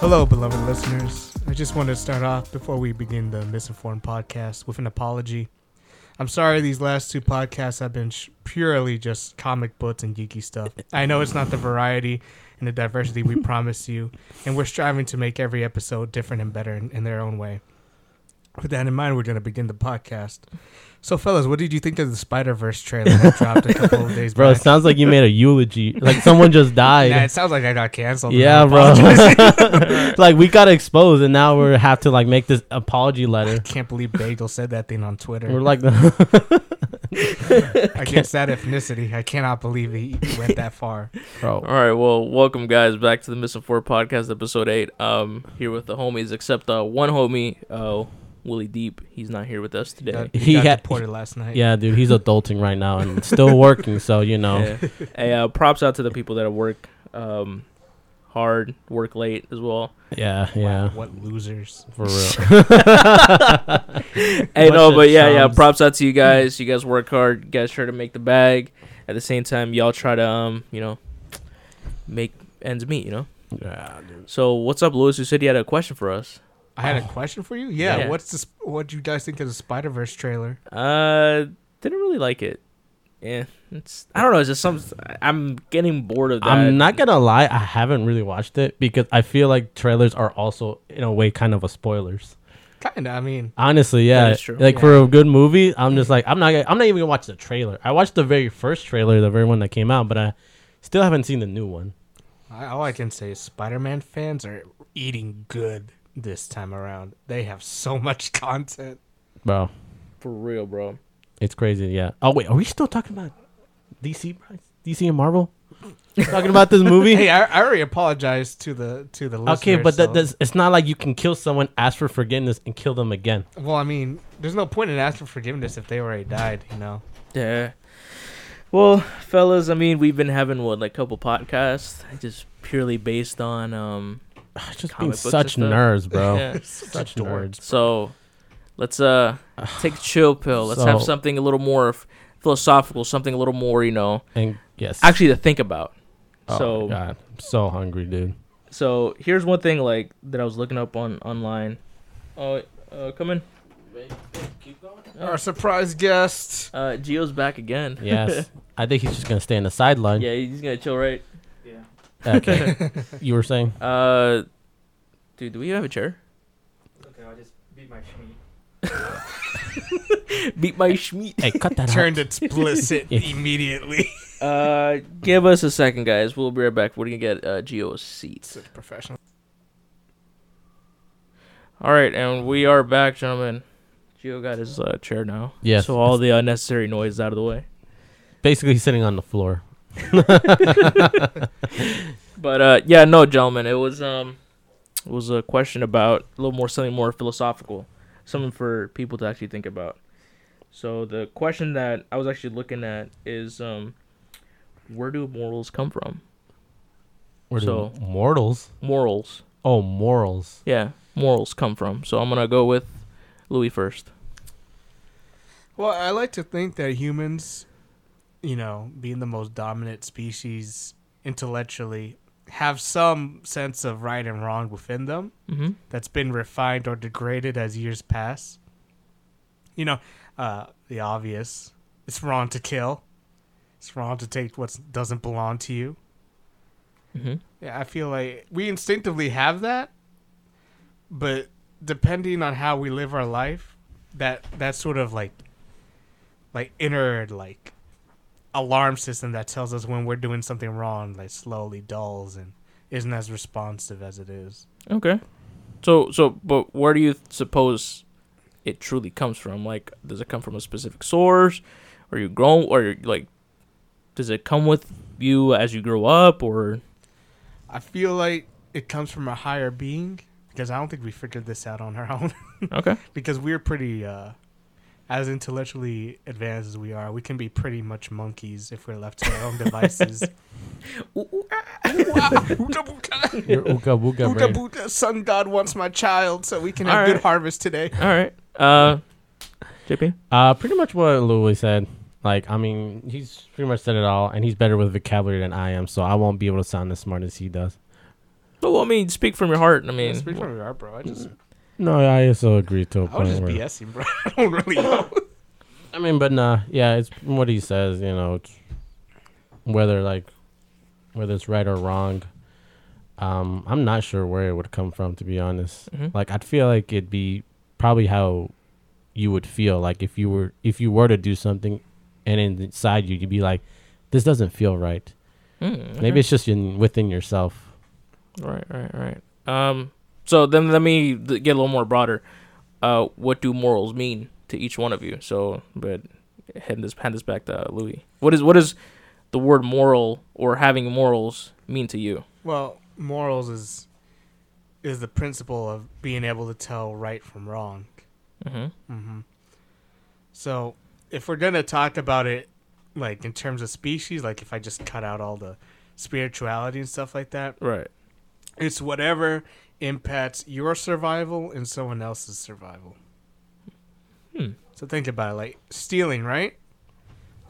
Hello, beloved listeners. I just want to start off before we begin the Misinformed podcast with an apology. I'm sorry these last two podcasts have been sh- purely just comic books and geeky stuff. I know it's not the variety and the diversity we promised you, and we're striving to make every episode different and better in, in their own way. With that in mind, we're going to begin the podcast. So, fellas, what did you think of the Spider Verse trailer that dropped a couple of days Bro, it sounds like you made a eulogy. Like someone just died. Nah, it sounds like I got canceled. yeah, bro. like we got exposed, and now we have to like make this apology I letter. can't believe Bagel said that thing on Twitter. We're like, against that ethnicity. I cannot believe he went that far. bro. All right, well, welcome guys back to the Missing Four podcast, episode eight. Um, here with the homies, except uh, one homie, uh, Willie Deep. He's not here with us today. Got- He he got had- deported last night. Yeah, dude, he's adulting right now and still working. So you know, Yeah. hey, uh, props out to the people that work um, hard, work late as well. yeah, Wow, yeah, what losers. for real. Hey, Bunch no, but yeah, yeah. Props out to you guys. You guys work hard. You guys try to make the bag. At the same time, y'all try to um, you know, make ends meet. You know. yeah, dude. So what's up, Louis? You said you had a question for us. I had a question for you. Yeah, Yeah. what's this? What do you guys think of the Spider Verse trailer? Uh, didn't really like it. Yeah, it's I don't know. It's just some. I'm getting bored of that. I'm not gonna lie, I haven't really watched it because I feel like trailers are also in a way kind of a spoilers. Kinda. I mean, Honestly, yeah. is true. Like Yeah. for a good movie, I'm just like I'm not gonna, I'm not even gonna watch the trailer. I watched the very first trailer, the very one that came out, but I still haven't seen the new one. I, all I can say is Spider Man fans are eating good this time around. They have so much content. Bro, for real, bro. it's crazy. Yeah. Oh wait, are we still talking about DC, bro? DC and Marvel? talking about this movie? Hey, I, I already apologized to the to the listeners. okay, but that, that's, it's not like you can kill someone, ask for forgiveness, and kill them again. well, I mean, there's no point in asking forgiveness if they already died. You know. Yeah. Well, fellas, I mean, we've been having what like couple podcasts, just purely based on um. Just being such nerds, bro. Yeah. Such dork. nerds. So, let's uh take a chill pill. Let's have something a little more philosophical, something a little more, you know, And yes, actually to think about. oh so, my God, I'm so hungry, dude. so here's one thing like that I was looking up on online. Oh, uh, come in. Our surprise guest. Uh, Gio's back again. Yes, I think he's just gonna stay in the sideline. yeah, he's gonna chill, right? Okay. you were saying? Uh, dude, do we have a chair? Okay, I'll just beat my Schmee. Beat my schmeat. Hey, cut that Turned out. explicit Yeah. immediately. Uh, give us a second, guys. We'll be right back. We're gonna get uh, Gio's seat. Such professional. All right, and we are back, gentlemen. Gio got his uh, chair now. Yes. So all the unnecessary noise is out of the way. Basically, he's sitting on the floor. But uh, yeah, no, gentlemen, it was um, it was a question about a little more something more philosophical, something for people to actually think about. So the question that I was actually looking at is um, where do morals come from? Where do So- mortals? Morals, Oh, morals. yeah, morals come from. So I'm gonna go with Louis first. Well, I like to think that humans, you know, being the most dominant species intellectually, have some sense of right and wrong within them Mm-hmm. that's been refined or degraded as years pass. You know, uh, the obvious. It's wrong to kill. It's wrong to take what doesn't belong to you. Mm-hmm. Yeah, I feel like we instinctively have that, but depending on how we live our life, that that sort of like like inner like alarm system that tells us when we're doing something wrong, like slowly dulls and isn't as responsive as it is. Okay. So so but where do you suppose it truly comes from? Like does it come from a specific source or you grow or like does it come with you as you grow up or I feel like it comes from a higher being because I don't think we figured this out on our own Okay. because we're pretty uh as intellectually advanced as we are, we can be pretty much monkeys if we're left to our own devices. Ooga Your ooga booga brain. booga, sun god wants my child, so we can have All good harvest today. All right. Uh, JP. Uh, pretty much what Louis said. Like, I mean, he's pretty much said it all, and he's better with vocabulary than I am, so I won't be able to sound as smart as he does. Well, I mean, speak from your heart. I mean, Speak from your heart, bro. I just, No, I also agree to a I was point just where. BSing, bro. I don't really know. I mean, but nah, yeah, it's what he says. You know, whether like whether it's right or wrong. Um, I'm not sure where it would come from, to be honest. Mhm. Like, I'd feel like it'd be probably how you would feel, like if you were if you were to do something, and inside you, you'd be like, "This doesn't feel right." Mm, okay. Maybe it's just in within yourself. Right, right, right. Um, so then let me get a little more broader. Uh, what do morals mean to each one of you? So, but hand this hand this back to Louis. What is what does the word moral or having morals mean to you? Well, morals is is the principle of being able to tell right from wrong. Mm-hmm. hmm So, if we're gonna talk about it, like in terms of species, like if I just cut out all the spirituality and stuff like that, Right. it's whatever impacts your survival and someone else's survival. Hmm. So think about it, like stealing, right?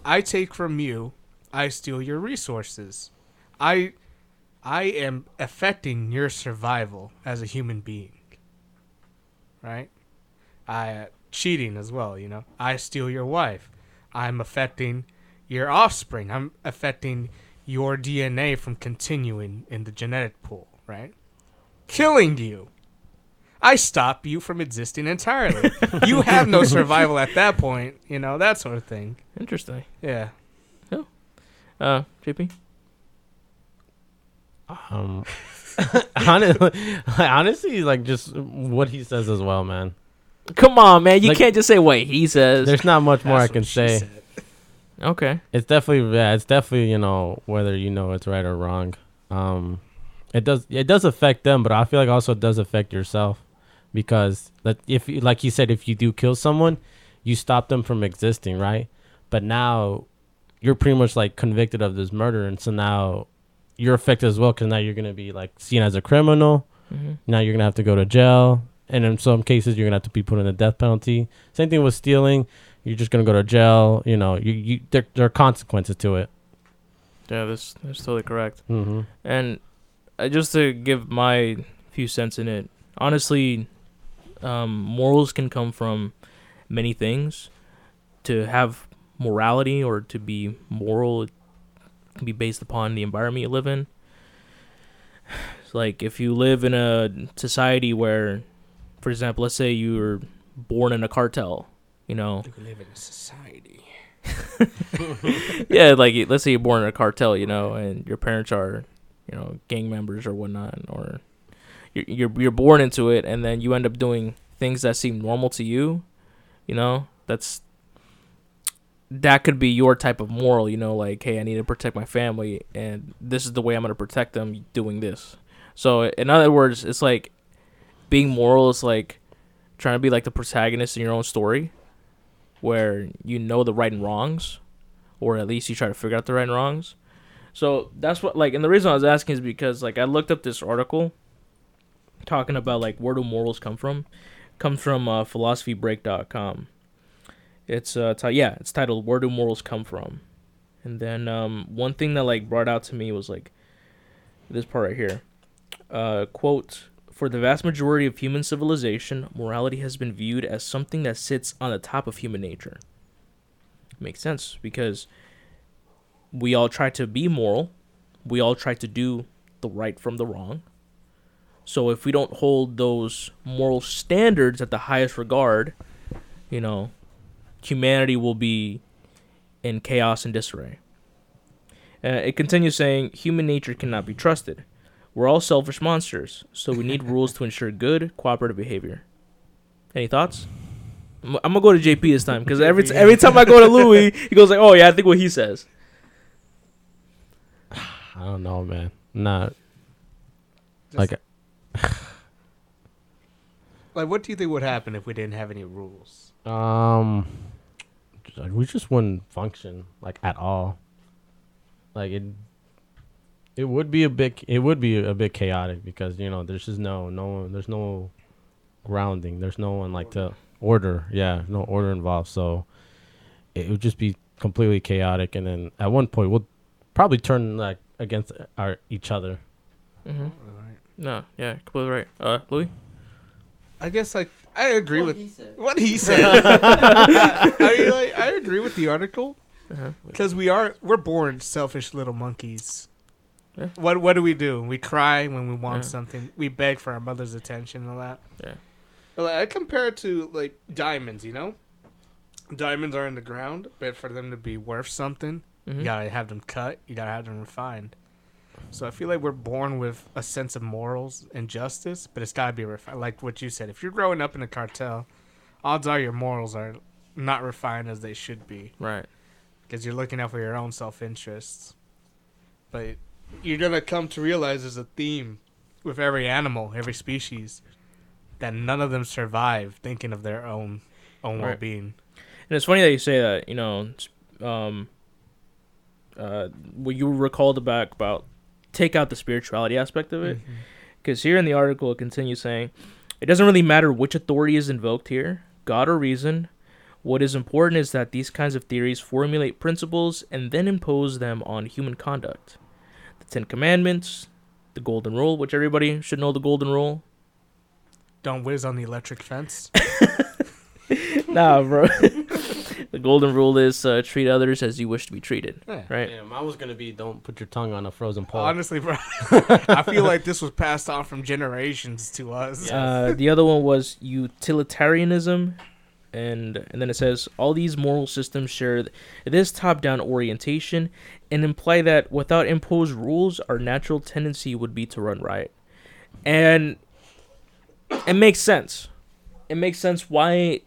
I take from you, I steal your resources. I I am affecting your survival as a human being. Right? I cheating as well, you know. I steal your wife. I'm affecting your offspring. I'm affecting your DNA from continuing in the genetic pool, right? Killing you. I stop you from existing entirely. you have no survival at that point, you know, that sort of thing. Interesting. Yeah. Uh, JP. Um, honestly, honestly, like just what he says as well, man. Come on, man. You Like- can't just say what he says. There's not much more I can say. said. Okay. It's definitely yeah, it's definitely you know whether you know it's right or wrong. Um, it does it does affect them, but I feel like also it does affect yourself because that if like you said, if you do kill someone, you stop them from existing, right? But now you're pretty much like convicted of this murder, and so now you're affected as well because now you're gonna be like seen as a criminal. Mm-hmm. Now you're gonna have to go to jail, and in some cases you're gonna have to be put in the death penalty. Same thing with stealing. You're just gonna go to jail. You know, you, you there, there are consequences to it. Yeah, that's that's totally correct. Mm-hmm. And just to give my few cents in it, honestly, um, morals can come from many things. To have morality or to be moral, it can be based upon the environment you live in. It's like if you live in a society where, for example, let's say you were born in a cartel, you know, We live in a society. yeah, like let's say you're born in a cartel, you know, and your parents are, you know, gang members or whatnot, or you're you're, you're born into it, and then you end up doing things that seem normal to you, you know, that's that could be your type of moral, you know, like hey, I need to protect my family, and this is the way I'm gonna protect them, doing this. So in other words, it's like being moral is like trying to be like the protagonist in your own story, where you know the right and wrongs or at least you try to figure out the right and wrongs. So that's what like, and the reason I was asking is because like I looked up this article talking about like where do morals come from. Comes from uh, philosophybreak.com. It's uh ti- yeah, it's titled "Where Do Morals Come From," and then um one thing that like brought out to me was like this part right here. Uh, quote. For the vast majority of human civilization, morality has been viewed as something that sits on the top of human nature makes sense because we all try to be moral. We all try to do the right from the wrong. So if we don't hold those moral standards at the highest regard, you know, humanity will be in chaos and disarray. Uh, it continues saying human nature cannot be trusted. We're all selfish monsters, so we need rules to ensure good, cooperative behavior. Any thoughts? I'm, I'm gonna go to JP this time because every t- every time I go to Louis, he goes like, "Oh yeah, I think what he says." I don't know, man. Not Just- like Like what do you think would happen if we didn't have any rules? Um, we just wouldn't function like at all. Like it, it would be a bit. It would be a bit chaotic because you know there's just no no there's no grounding. There's no one like to order. Yeah, no order involved. So it would just be completely chaotic. And then at one point we'll probably turn like against our each other. Mm-hmm. No, yeah, completely right. Uh, Louis. I guess like I agree with he what he said. I mean, like, I agree with the article Uh-huh. because we are we're born selfish little monkeys. Yeah. What what do we do? We cry when we want Yeah. something. We beg for our mother's attention and all that. Yeah. But like, I compare it to like diamonds. You know, diamonds are in the ground, but for them to be worth something, Mhm. you gotta have them cut. You gotta have them refined. So I feel like we're born with a sense of morals and justice, but it's gotta be refined. Like what you said, if you're growing up in a cartel, odds are your morals are not refined as they should be Right. because you're looking out for your own self interests. But you're gonna come to realize there's a theme with every animal, every species, that none of them survive thinking of their own own Right. well being. And it's funny that you say that. You know, um, uh, what you recalled back about take out the spirituality aspect of it. Mm-hmm. Because here in the article, it continues saying, it doesn't really matter which authority is invoked here, God or reason. What is important is that these kinds of theories formulate principles and then impose them on human conduct. The Ten Commandments, the Golden Rule, which everybody should know the Golden Rule. Don't whiz on the electric fence. nah, bro. the Golden Rule is uh, treat others as you wish to be treated, Yeah. right? Damn, I was gonna be don't put your tongue on a frozen pole. Honestly, bro, I feel like this was passed on from generations to us. Uh, the other one was utilitarianism, and and then it says all these moral systems share this top-down orientation and imply that without imposed rules, our natural tendency would be to run riot, and it makes sense. It makes sense why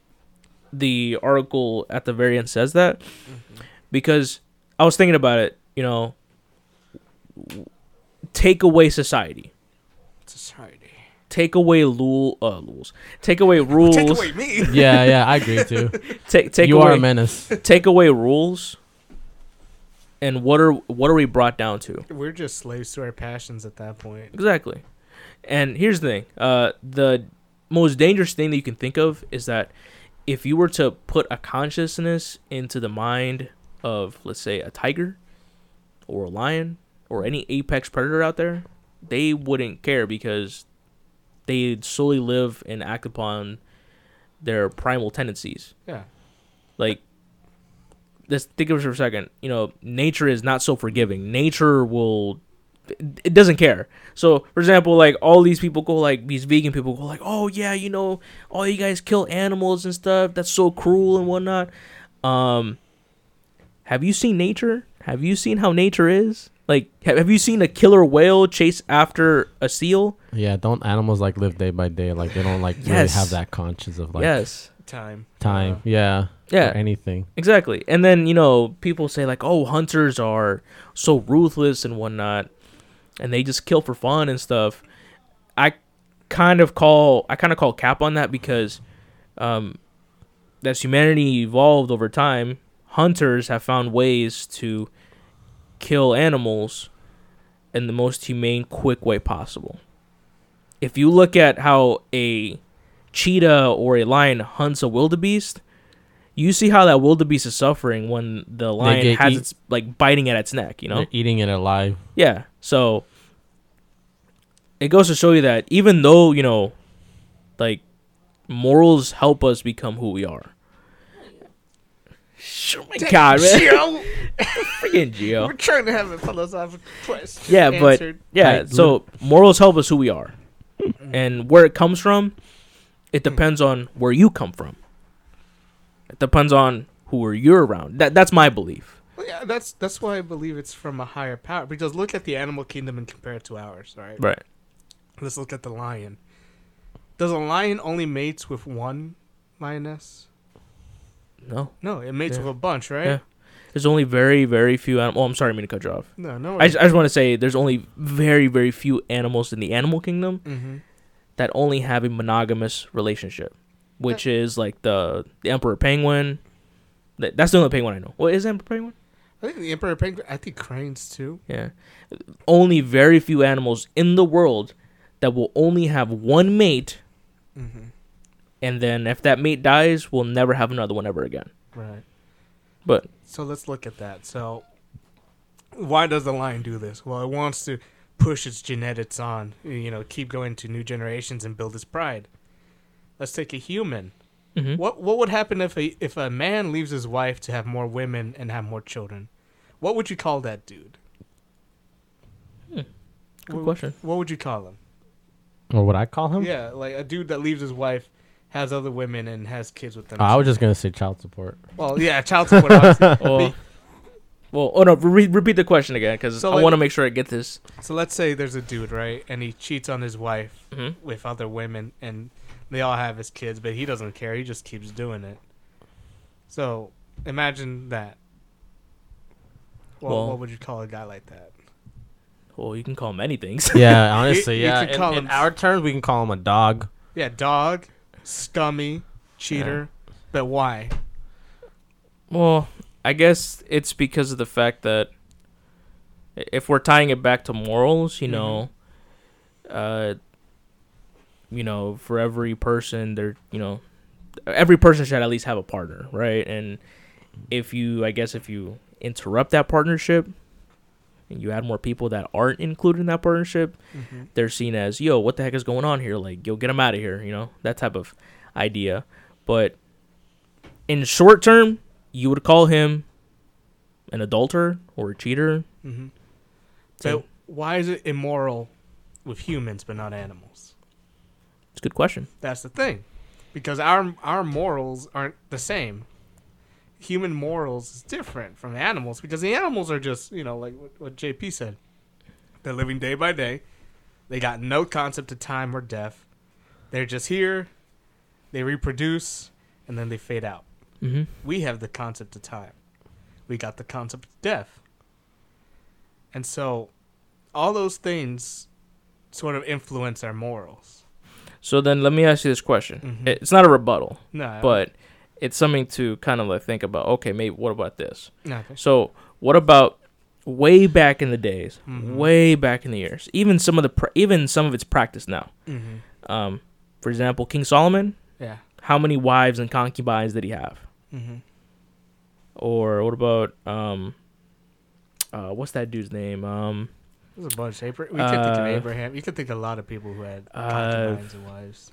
the article at the very end says that because I was thinking about it. You know, take away society Society. take away lul uh, rules. Take away rules. Take away me. yeah, yeah, I agree too. Take take you away are a menace. take away rules. And what are what are we brought down to? We're just slaves to our passions at that point. Exactly. And here's the thing. Uh the most dangerous thing that you can think of is that if you were to put a consciousness into the mind of let's say a tiger or a lion or any apex predator out there, they wouldn't care because they solely live and act upon their primal tendencies. Yeah. Like let's think of it for a second. You know, nature is not so forgiving. Nature will it doesn't care. So, for example, like all these people go like these vegan people go like, "Oh yeah, you know, all you guys kill animals and stuff. That's so cruel and whatnot." Um, have you seen nature? Have you seen how nature is? Like, have, have you seen a killer whale chase after a seal? Yeah, don't animals like live day by day? Like they don't like really have that conscience of like yes. Time. time. Yeah, Yeah. or anything. Exactly. And then, you know, people say like, "Oh, hunters are so ruthless and whatnot." And they just kill for fun and stuff. I kind of call I kind of call cap on that because um as humanity evolved over time, hunters have found ways to kill animals in the most humane, quick way possible. If you look at how a cheetah or a lion hunts a wildebeest, you see how that wildebeest is suffering when the lion has eat- its like biting at its neck, you know? Eating it alive. Yeah. So it goes to show you that even though, you know, like morals help us become who we are. Oh my god, man. Gio, Freaking Gio. We're trying to have a philosophical question. Yeah, but- Yeah, Right, so morals help us who we are. Mm-hmm. And where it comes from, it mm-hmm. depends on where you come from. It depends on who are you around. That that's my belief. Yeah, that's that's why I believe it's from a higher power. Because look at the animal kingdom and compare it to ours, right? Right. Let's look at the lion. Does a lion only mates with one lioness? No. No, it mates Yeah. with a bunch, right? Yeah. There's only very, very few animals. Oh, I'm sorry, I mean to cut you off. No, no. I just, I just want to say there's only very, very few animals in the animal kingdom mm-hmm. that only have a monogamous relationship, which is like the the emperor penguin. That's the only penguin I know. What is emperor penguin? I think the emperor penguin. I think cranes too. Yeah. Only very few animals in the world that will only have one mate, Mm-hmm. and then if that mate dies, we'll never have another one ever again. Right. But So let's look at that. So, why does the lion do this? Well, it wants to push its genetics on, you know, keep going to new generations and build its pride. Let's take a human. mhm. What what would happen if a if a man leaves his wife to have more women and have more children? What would you call that dude? good What- question. What would you call him? Or would I call him? Yeah, like a dude that leaves his wife, has other women, and has kids with them. Oh, I was just gonna say child support. well, yeah, child support. obviously. Well, well, oh no, re- repeat the question again because So, I like- want to make sure I get this. So let's say there's a dude, right, and he cheats on his wife hmm with other women, and they all have his kids, but he doesn't care. He just keeps doing it. So imagine that. Well, Well- what would you call a guy like that? Well, you can call him many things. Yeah, honestly, you yeah. could In, call in him- our terms, we can call him a dog. Yeah, dog, scummy, cheater. But why? Well, I guess it's because of the fact that if we're tying it back to morals, you know, uh, you know, for every person, there, you know, every person should at least have a partner, right? And if you, I guess, if you interrupt that partnership and you add more people that aren't included in that partnership, Mm-hmm. they're seen as, yo, what the heck is going on here? Like, yo, get them out of here, you know, that type of idea. But in short term, you would call him an adulterer or a cheater. Mm-hmm. So why is it immoral with humans but not animals? it's a good question. That's the thing, because our our morals aren't the same. Human morals is different from animals because the animals are just you know like what, what JP said. They're living day by day. They got no concept of time or death. They're just here. They reproduce and then they fade out. Mm-hmm. We have the concept of time. We got the concept of death. And so all those things sort of influence our morals. So then let me ask you this question. Mhm. It's not a rebuttal, No, but it's something to kind of like think about. Okay, maybe what about this? okay. So what about way back in the days, Mhm. way back in the years, even some of the pra- even some of its practice now. Mm-hmm. Um, for example, King Solomon, Yeah. how many wives and concubines did he have? Mm-hmm. Or what about um, uh, what's that dude's name? Um, There's a bunch. Abra- we could think of Uh, Abraham. You could think of a lot of people who had uh, concubines and wives.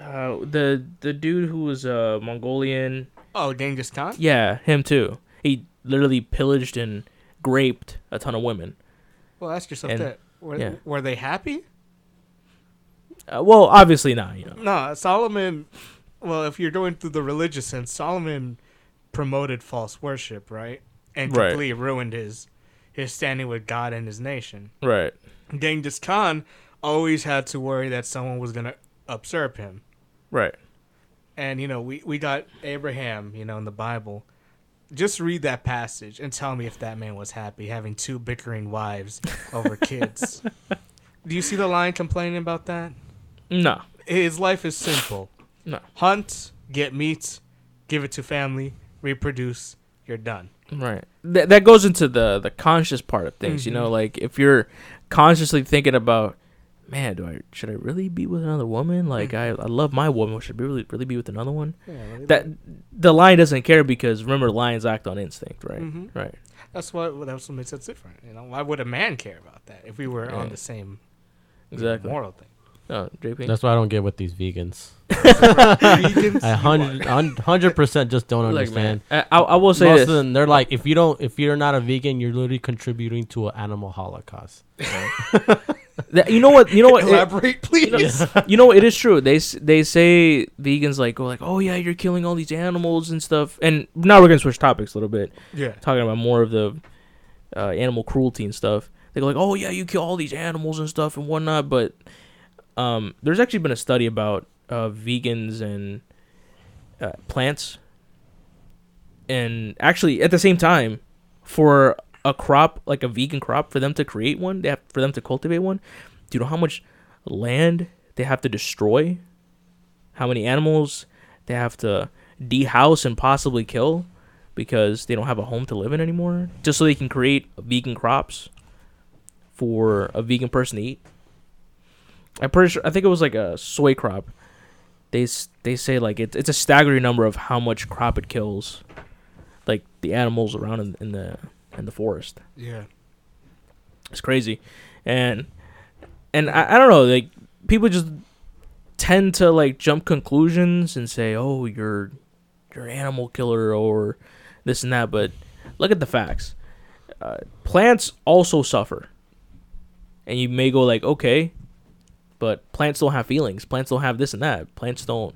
Uh, the the dude who was uh Mongolian. Oh, Genghis Khan. Yeah, him too. He literally pillaged and raped a ton of women. Well, ask yourself And- that. Were, yeah. were they happy? Uh, well, obviously not. You know. No, Solomon. Well, if you're going through the religious sense, Solomon promoted false worship, right? And Right. completely ruined his his standing with God and his nation. Right. Genghis Khan always had to worry that someone was gonna usurp him. Right. And you know, we we got Abraham, you know, in the Bible. Just read that passage and tell me if that man was happy having two bickering wives over kids. Do you see the line complaining about that? No. His life is simple. No. Hunt, get meat, give it to family, reproduce, you're done. Right. That that goes into the the conscious part of things. You mm-hmm. know, like if you're consciously thinking about, man, do I should I really be with another woman? Like I, I love my woman. Should I really really be with another one? That the lion doesn't care because remember lions act on instinct, right? Mhm. Right. That's what that's what makes us different. You know, why would a man care about that if we were on the same Exactly. moral thing? Oh, JP. That's why I don't get with these vegans. Vegans, I you hundred hundred percent just don't Look, understand. man, I, I I will say Most this. of them, they're like, if you don't, if you're not a vegan, you're literally contributing to an animal holocaust. That- you know what? You know what? it- elaborate, please. you know it is true. They they say vegans like go like, oh yeah, you're killing all these animals and stuff. And now we're gonna switch topics a little bit, Yeah. talking about more of the uh, animal cruelty and stuff. They go like, oh yeah, you kill all these animals and stuff and whatnot. But um, there's actually been a study about uh, vegans and uh, plants, and actually at the same time, for a crop like a vegan crop, for them to create one, they have for them to cultivate one. Do you know how much land they have to destroy, how many animals they have to dehouse and possibly kill because they don't have a home to live in anymore, just so they can create vegan crops for a vegan person to eat. I'm pretty sure. I think it was like a soy crop. They they say like it's it's a staggering number of how much crop it kills, like the animals around in, in the in the forest. Yeah. It's crazy, and and I, I don't know like people just tend to like jump conclusions and say oh you're you're an animal killer or this and that, but look at the facts. Uh, plants also suffer, and you may go like okay, but plants don't have feelings. Plants don't have this and that. Plants don't.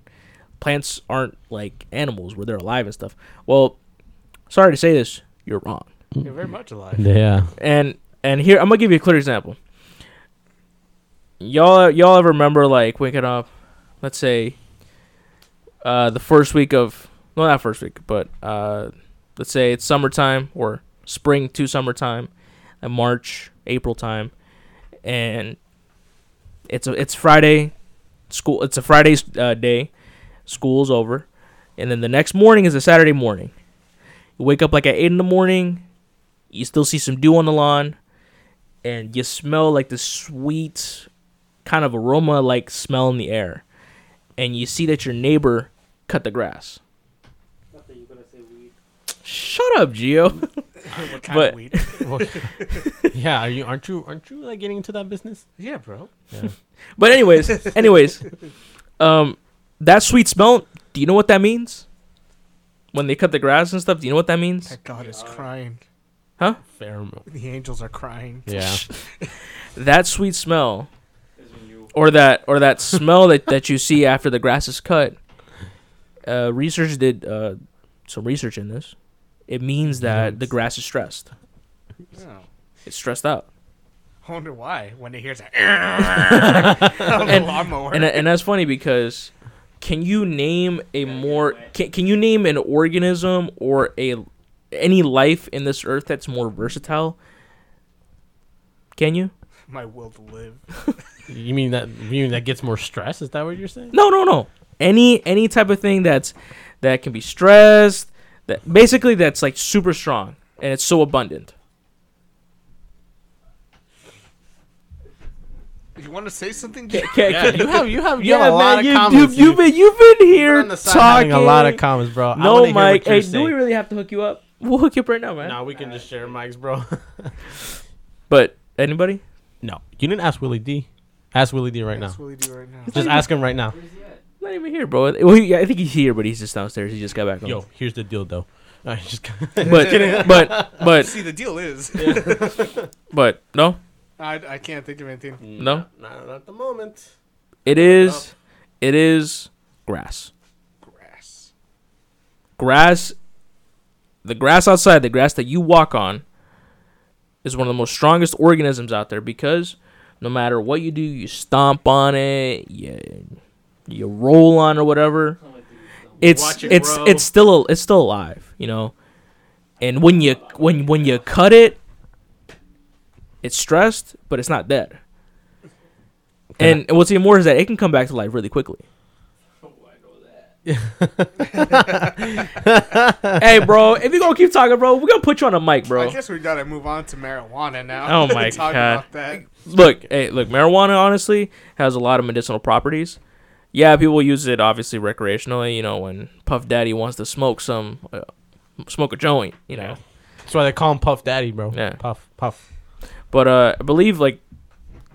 Plants aren't like animals where they're alive and stuff. Well, sorry to say this, you're wrong. You're very much alive. Yeah. And and here I'm gonna give you a clear example. Y'all y'all ever remember like waking up, let's say, uh, the first week of no not first week, but uh, let's say it's summertime or spring to summertime, and March April time, and it's a it's Friday, school it's a Friday uh, day, school's over, and then the next morning is a Saturday morning. You wake up like at eight in the morning. You still see some dew on the lawn. And you smell like the sweet kind of aroma like smell in the air. And you see that your neighbor cut the grass. Shut up Gio what kind But- of weed? yeah. Are you? Aren't you? Aren't you like getting into that business? yeah, bro. Yeah. but anyways anyways um that sweet smell do you know what that means when they cut the grass and stuff do you know what that means That God is crying. Pheromone. The angels are crying. Yeah. that sweet smell or that or that smell that, that you see after the grass is cut uh, research did uh, some research in this it means that the grass is stressed Oh. it's stressed out I wonder why when it hears that And- lawnmower. and, and that's funny because can you name a more can, can you name an organism or a any life in this earth that's more versatile can you My will to live. You mean that? You mean that gets more stress? Is that what you're saying? No, no, no. Any any type of thing that's that can be stressed, that basically that's like super strong and it's so abundant. You want to say something? Ca- ca- Yeah, you have you have you yeah, have a lot of you, comments. you, you've been you've been here on the side talking a lot of comments, bro. I wanna No, hear Mike. what you're Hey, do we really have to hook you up? We'll hook you up right now, man. No, we can just share mics, bro. But anybody? no, you didn't ask Willie D. Ask Willie D right now. That's what we right now. Just ask him right now. Not even here, bro. Well, he, I think he's here, but he's just downstairs. He just got back. home. Yo, here's the deal, though. I just but but but See, the deal is, but no, I, I can't think of anything. Mm, no? not, not at the moment. it is it is grass. Grass. grass the grass outside the grass that you walk on is one of the most strongest organisms out there because no matter what you do you stomp on it you, you roll on or whatever it's it it's grow. it's still it's still alive you know and when you when when you cut it it's stressed but it's not dead and, and what's even more is that it can come back to life really quickly hey, bro, if you're gonna keep talking, bro, we're gonna put you on a mic, bro. I guess we gotta move on to marijuana now. Oh my God. Look, hey, look, marijuana honestly has a lot of medicinal properties. Yeah, people use it obviously recreationally. You know, when Puff Daddy wants to smoke some, uh, smoke a joint. You know, That's why they call him Puff Daddy, bro. Yeah. Puff, Puff. but uh, I believe like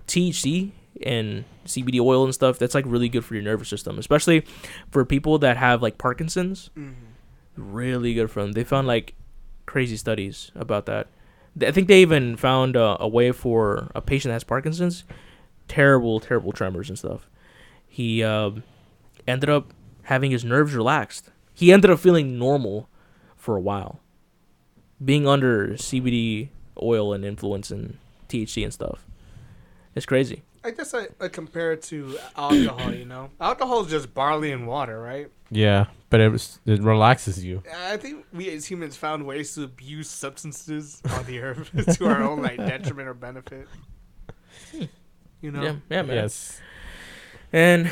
THC and CBD oil and stuff that's like really good for your nervous system, especially for people that have like Parkinson's. Mhm. really good for them. They found like crazy studies about that. I think they even found uh, a way for a patient that has Parkinson's, terrible, terrible tremors and stuff. He um, ended up having his nerves relaxed. He ended up feeling normal for a while, being under CBD oil and influence and THC and stuff. It's crazy. I guess I, I compare it to alcohol. You know, alcohol is just barley and water, right? Yeah, but it was it relaxes you. I think we as humans found ways to abuse substances on the earth to our own like detriment or benefit. You know, Yeah, yeah, man. Yes. And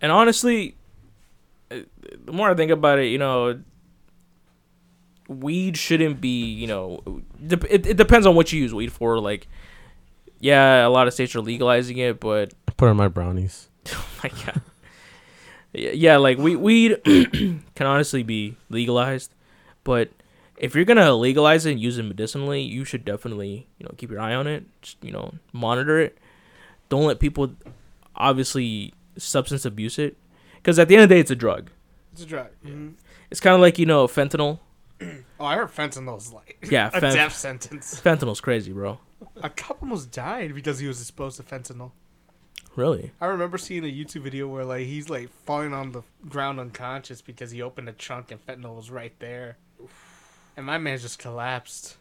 and honestly, the more I think about it, you know, weed shouldn't be, you know, it, it depends on what you use weed for. Like, yeah, a lot of states are legalizing it, but Put on my brownies. oh my god, yeah, yeah, like we weed can honestly be legalized, but if you're gonna legalize it and use it medicinally, you should definitely, you know, keep your eye on it. Just, you know, monitor it. Don't let people, obviously, substance abuse it, because at the end of the day, it's a drug. It's a drug. Mhm. It's kind of like you know fentanyl. Oh, I heard fentanyl's like Yeah, a fen- death sentence. Fentanyl's crazy, bro. A cop almost died because he was exposed to fentanyl. Really? I remember seeing a YouTube video where like he's like falling on the ground unconscious because he opened a trunk and fentanyl was right there, and my man just collapsed.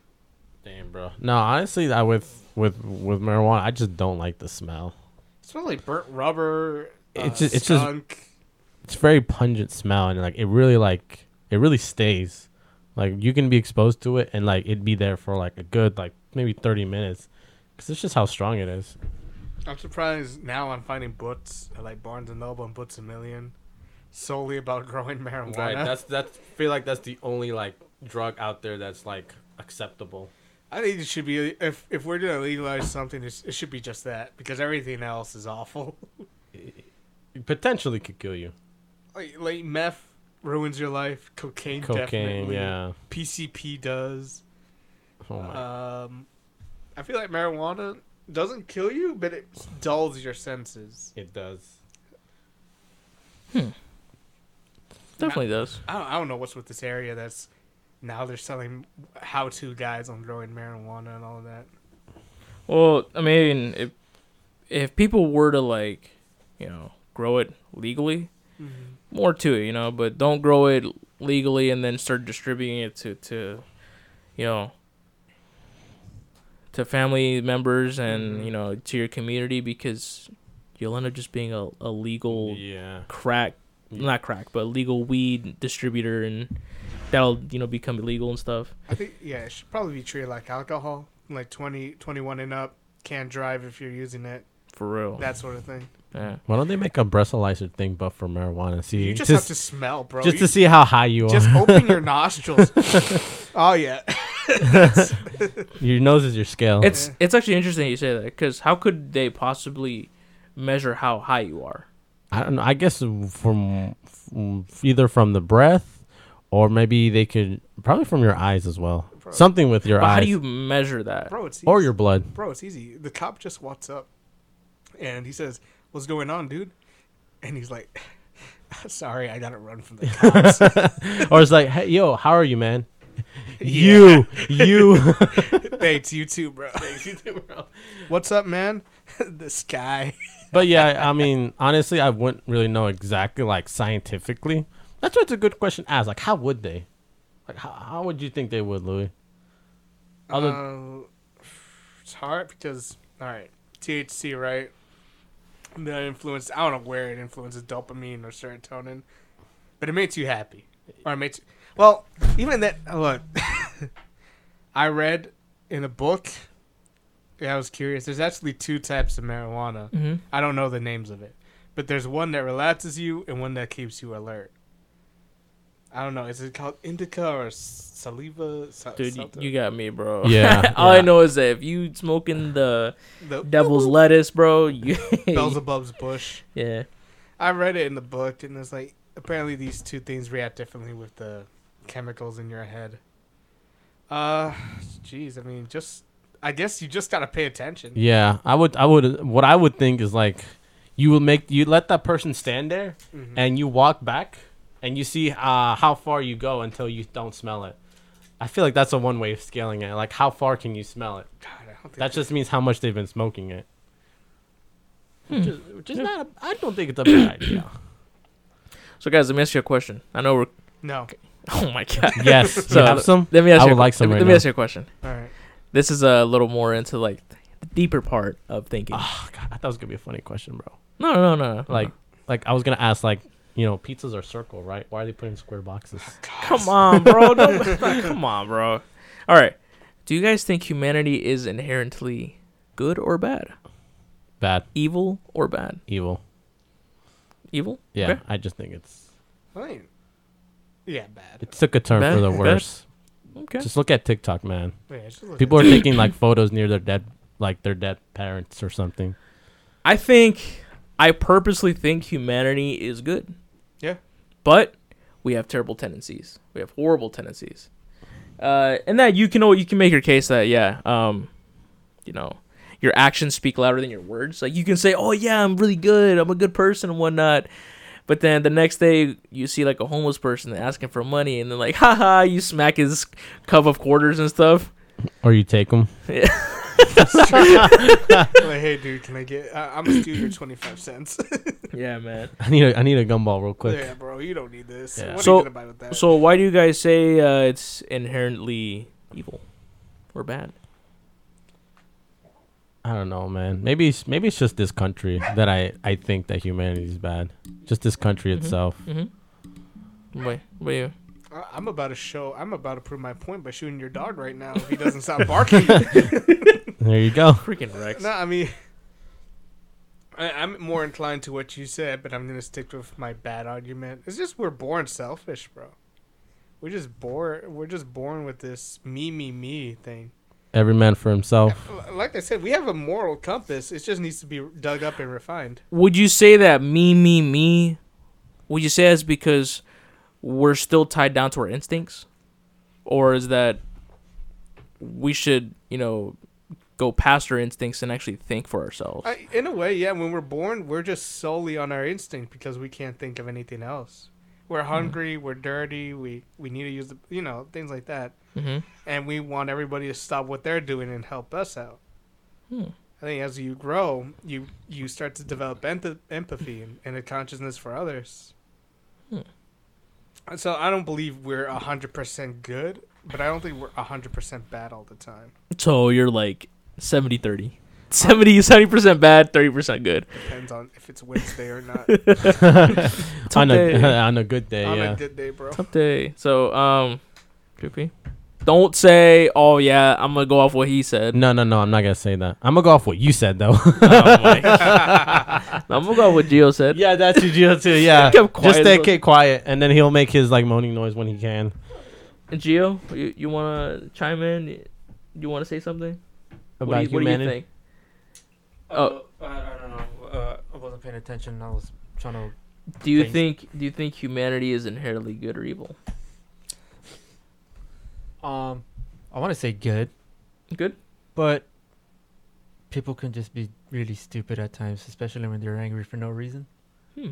Damn, bro. No, honestly, I with with with marijuana, I just don't like the smell. It smells like burnt rubber. It's uh, just- it's just- skunk. It's very pungent smell, and like it really like it really stays. Like you can be exposed to it, and like it'd be there for like a good like maybe thirty minutes, because it's just how strong it is. I'm surprised now I'm finding books at, like Barnes and Noble and Books a Million solely about growing marijuana. Right. That's that's feel like that's the only like drug out there that's like acceptable. I think it should be if if we're gonna legalize something, it, it should be just that because everything else is awful. It potentially could kill you. like, like meth ruins your life. Cocaine, Cocaine, definitely. yeah. PCP does. Oh my. Um, I feel like marijuana doesn't kill you, but it dulls your senses. it does. Hmm. Definitely does. I don't, I don't know what's with this area that's now they're selling how-to guides on growing marijuana and all of that. Well, I mean, if if people were to like, you know, grow it legally, more to it, you know, but don't grow it legally and then start distributing it to to, you know, to family members and Mhm. you know to your community because you'll end up just being a, a legal Yeah. crack, not crack, but legal weed distributor and that'll you know become illegal and stuff. I think yeah, it should probably be treated like alcohol, like 20, 21 and up. Can't drive if you're using it. For real. That sort of thing. yeah. Why don't they make a breathalyzer thing, but for marijuana? See, You just, just have to smell, bro. just You- to see how high you just are. Just open your nostrils. oh yeah. your nose is your scale. It's Yeah. it's actually interesting you say that because how could they possibly measure how high you are? I don't know. I guess from, from either from the breath, or maybe they could probably from your eyes as well. Bro. Something with your But eyes how do you measure that? Bro, it's easy. or your blood. bro, it's easy. The cop just walks up and he says, "What's going on, dude?" And he's like, "Sorry, I gotta run from the cops." or it's like, hey, yo, how are you, man? Yeah. You, you. Thanks, you too, bro. What's up, man? this guy. but yeah, I mean, honestly, I wouldn't really know exactly, like scientifically. That's why it's a good question to ask. Like, how would they? Like, how, how would you think they would, Louis? Other- Uh, it's hard because all right, THC, right? The influence. I don't know where it influences dopamine or serotonin, but it makes you happy, or it makes. Well, even that. Look, I read in a book. Yeah, I was curious. There's actually two types of marijuana. Mm-hmm. I don't know the names of it, but there's one that relaxes you and one that keeps you alert. I don't know. Is it called indica or sativa? So- Dude, you, something? you got me, bro. Yeah, All I know is that if you smoking the the devil's lettuce, bro, you Beelzebub's bush. yeah. I read it in the book, and it's like apparently these two things react differently with the chemicals in your head. Uh, jeez, I mean, just I guess you just gotta pay attention. Yeah, I would. I would. What I would think is like, you will make you let that person stand there, Mhm. and you walk back, and you see uh, how far you go until you don't smell it. I feel like that's a one way of scaling it. Like, how far can you smell it? God, I don't think That just means how much they've been smoking it. Hmm. Which is, which is not. A, I don't think it's a bad idea. So guys, let me ask you a question. I know we're. no. Oh my god. Yes. So, you have some. Let me ask I you. a would like some Let, me- right let me now. ask you a question. All right. This is a little more into like the deeper part of thinking. Oh God, I thought it was gonna be a funny question, bro. no, no, no, no. Like, like I was gonna ask, like, you know, pizzas are circle, right? Why are they putting square boxes? Oh, come on, bro. Don't, come on, bro. All right. Do you guys think humanity is inherently good or bad? Bad, Evil or bad? evil. Evil. Yeah, Okay. I just think it's I mean, yeah, bad. it took a turn Bad, for the bad. worse. Okay. Just look at TikTok, man. Yeah, just look People at- are taking like photos near their dead, like their dead parents or something. I think I purposely think humanity is good. Yeah. But we have terrible tendencies. We have horrible tendencies. Uh, and that you can al- you can make your case that yeah, um, you know, your actions speak louder than your words. Like you can say, "Oh yeah, I'm really good. I'm a good person and whatnot." But then the next day you see like a homeless person asking for money, and then like, haha, you smack his cup of quarters and stuff. Or you take them. like, hey, dude, can I get? Uh, I'm gonna steal your twenty five cents. Yeah, man. I need a I need a gumball real quick. yeah, bro, you don't need this. Yeah. What So- are you gonna buy with that? So why do you guys say uh, it's inherently evil or bad? I don't know, man. Maybe it's, maybe it's just this country that I I think that humanity is bad. Just this country Mhm. itself. Mm-hmm. Wait, wait. I- I'm about to show. I'm about to prove my point by shooting your dog right now if he doesn't stop barking. There you go. Freaking Rex. no, I mean, I, I'm more inclined to what you said, but I'm gonna stick with my bad argument. It's just we're born selfish, bro. We're just born. We're just born with this me, me, me thing. Every man for himself. Like I said, we have a moral compass. It just needs to be dug up and refined. Would you say that me, me, me? Would you say that's because we're still tied down to our instincts, or is that we should, you know, go past our instincts and actually think for ourselves? I, in a way, yeah. When we're born, we're just solely on our instinct because we can't think of anything else. We're hungry. We're dirty. We we need to use the you know things like that, mm-hmm. and we want everybody to stop what they're doing and help us out. Hmm. I think as you grow, you you start to develop empath- empathy and, and a consciousness for others. Hmm. So I don't believe we're hundred percent good, but I don't think we're hundred percent bad all the time. So you're like 70 30. 70 70% bad, 30% good. Depends on if it's Wednesday or not. on day. a on a good day, on yeah. a good day, bro. Tough day. So, um, Trippy, don't say, "Oh yeah, I'm gonna go off what he said." No, no, no. I'm not gonna say that. I'm gonna go off what you said though. Oh my. I'm gonna go off what Gio said. yeah, that's your deal too. Yeah, Kept quiet just as stay well. keep quiet, and then he'll make his like moaning noise when he can. And Gio, you, you wanna chime in? You wanna say something? About what do you, what do you think? Oh, I, I don't know. Uh, I wasn't paying attention. I was trying to. Do you Thanks. think do you think humanity is inherently good or evil? Um, I want to say good, Good. but people can just be really stupid at times, especially when they're angry for no reason. Hmm.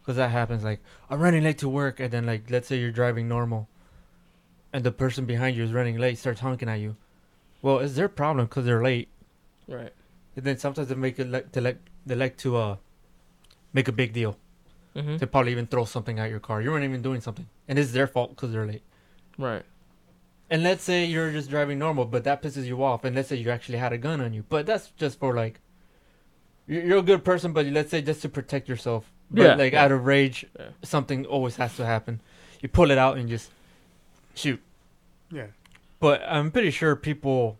Because that happens. Like I'm running late to work, and then like let's say you're driving normal, and the person behind you is running late, starts honking at you. Well, it's their problem because they're late. Right. And then sometimes they make it like they like they like to uh make a big deal. Mm-hmm. They probably even throw something at your car. You weren't even doing something, and it's their fault because they're late. Right. And let's say you're just driving normal, but that pisses you off. And let's say you actually had a gun on you, but that's just for like, you're, you're a good person, but let's say just to protect yourself. But Yeah, like yeah. out of rage, Yeah. something always has to happen. You pull it out and just shoot. Yeah. But I'm pretty sure people,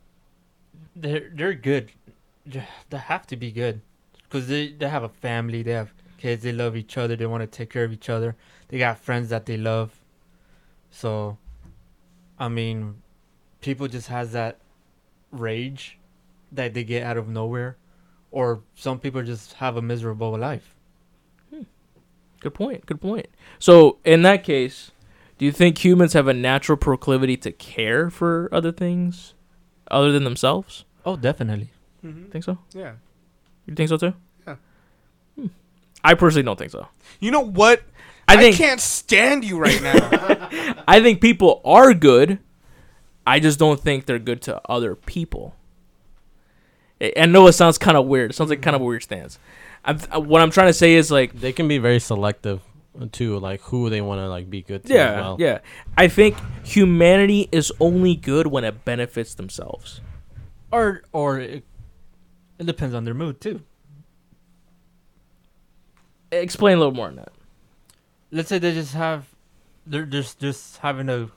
they're they're good. They have to be good, because they they have a family. They have kids. They love each other. They want to take care of each other. They got friends that they love. So, I mean, people just has that rage that they get out of nowhere, or some people just have a miserable life. Hmm. Good point. Good point. So in that case, do you think humans have a natural proclivity to care for other things other than themselves? Oh, definitely. Mm-hmm. Think so? Yeah. You think so too? Yeah. Hmm. I personally don't think so. You know what? I think I can't stand you right now. I think people are good. I just don't think they're good to other people. I I know it sounds kind of weird. It sounds like kind of a weird stance. I'm, uh, what I'm trying to say is like They can be very selective too, like who they want to like be good to yeah, as well. yeah. I think humanity is only good when it benefits themselves. Or or it, it depends on their mood too. Explain a little more on that. Let's say they just have, they're just just having a,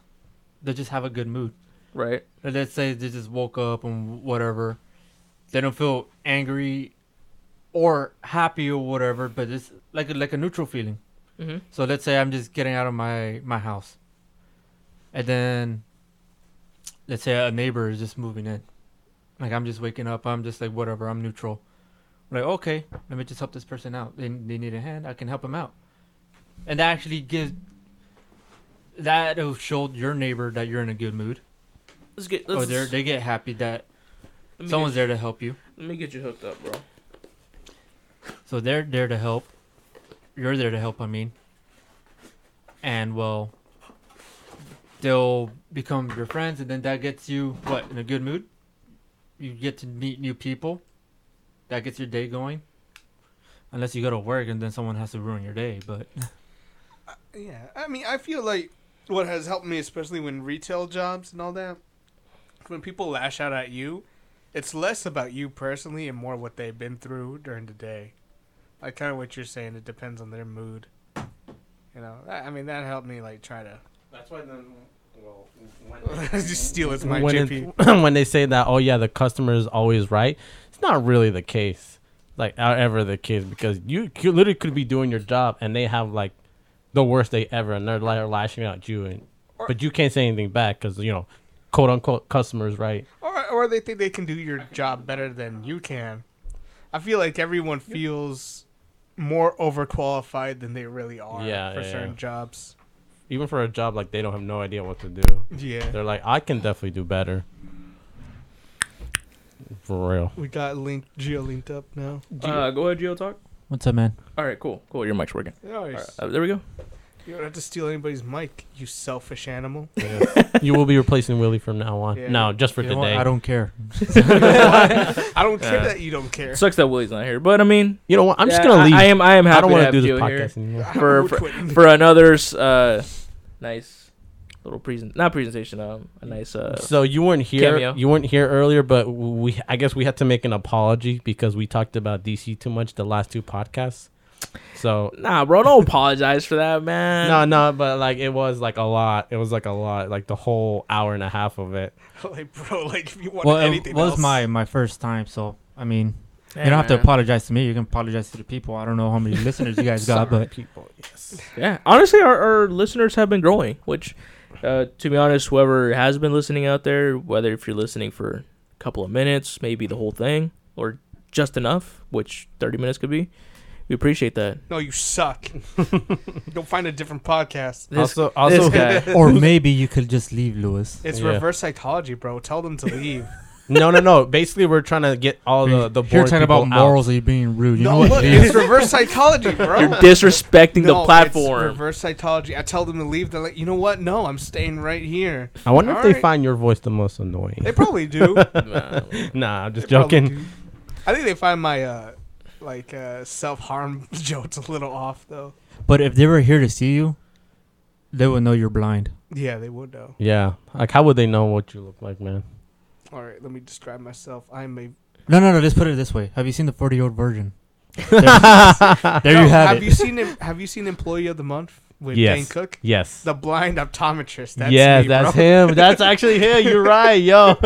they just have a good mood. Right. Or Let's say they just woke up and whatever, they don't feel angry or happy or whatever, but it's like a, like a neutral feeling. Mm-hmm. So let's say I'm just getting out of my my house, and then let's say a neighbor is just moving in. Like I'm just waking up. I'm just like whatever. I'm neutral. like okay, let me just help this person out. They they need a hand. I can help them out, and that actually gives that'll show your neighbor that you're in a good mood, Let's get. or Let's, they they get happy that someone's get, there to help you. Let me get you hooked up, bro. So they're there to help. You're there to help, I mean. And well, they'll become your friends, and then that gets you what in a good mood. You get to meet new people. That gets your day going. Unless you go to work and then someone has to ruin your day, but Yeah, I mean, I feel like what has helped me, especially when retail jobs and all that, when people lash out at you, it's less about you personally and more what they've been through during the day. Like kind of what you're saying, it depends on their mood. You know, I I mean, that helped me like try to That's why then. Well, when just steal it's my when, JP. it, when they say that, oh yeah, the customer is always right. It's not really the case, like uh, ever the case, because you, you literally could be doing your job and they have like the worst day ever, and they're like lashing out at you, and Or- but you can't say anything back because you know, quote unquote, customers right. Or, or they think they can do your job better than you can. I feel like everyone feels more overqualified than they really are Yeah, for yeah, certain yeah. jobs. Even for a job like they don't have no idea what to do. Yeah. They're like, I can definitely do better. For real. We got link Gio linked up now. Uh, go ahead, Gio talk. what's up, man? All right, cool, cool. Your mic's working. Nice. All right, uh, there we go. You don't have to steal anybody's mic, you selfish animal. you will be replacing Willie from now on. Yeah. No, just for You know what? today. I don't care. I don't care Yeah. that you don't care. Sucks that Willie's not here, but I mean, you know what? I'm just yeah, gonna I- leave. I, am. I am happy I don't to want to have do this Gio here podcast anymore. for- We're for- quitting. for another's uh, nice little present, not presentation, um, a nice uh. So you weren't here. Cameo. You weren't here earlier, but we I guess we had to make an apology because we talked about DC too much the last two podcasts. So Nah, bro, don't apologize for that, man. no, no, but like it was like a lot. It was like a lot, like the whole hour and a half of it. like, bro, like if you want Well, it anything was else, my my first time, so I mean, Hey, you don't have to apologize to me. You can apologize to the people. I don't know how many listeners you guys got, but people, yes. Yeah, honestly, our, our listeners have been growing. Which, uh, to be honest, whoever has been listening out there, whether if you're listening for a couple of minutes, maybe the whole thing, or just enough, which 30 minutes could be, we appreciate that. no, you suck. Go find a different podcast. This, also, also, this guy. or maybe you could just leave, Louis. It's Yeah. reverse psychology, bro. Tell them to leave. no, no, no. Basically, we're trying to get all the the You're talking people about out. morals. Are you being rude? You know no, what? look, Leave. it's reverse psychology, bro. You're disrespecting No, the it's platform. reverse psychology. I tell them to leave. They're like, you know what? No, I'm staying right here. I wonder if they right. find your voice the most annoying. They probably do. Nah. nah, I'm just They probably joking. do. I think they find my uh, like uh, self harm jokes a little off though. But if they were here to see you, they would know you're blind. Yeah, they would though. Yeah, like how would they know what you look like, man? All right, let me describe myself. I'm a. No, no, no. Let's put it this way. Have you seen the 40 year old virgin? there There No, you have, it. Have you seen? Have you seen Employee of the Month with Yes. Dane Cook? yes. The blind optometrist. That's yes, me, that's bro. him. That's actually him. You're right, yo.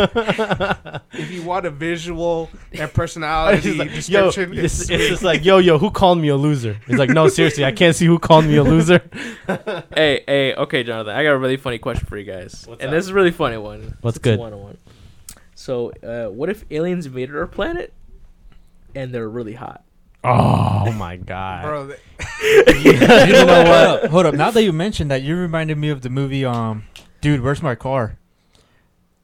If you want a visual and personality It's like, yo, description, it's, it's, it's just like, yo, yo, who called me a loser? He's like, no, seriously, I can't see who called me a loser. hey, hey, okay, Jonathan. I got a really funny question for you guys, What's and up? this is a really funny one. What's It's good? One-on-one. So, uh, what if aliens invaded our planet, and they're really hot? Oh my god. bro. th- you know what? Hold up. Now that you mentioned that, you reminded me of the movie. Um, dude, where's my car?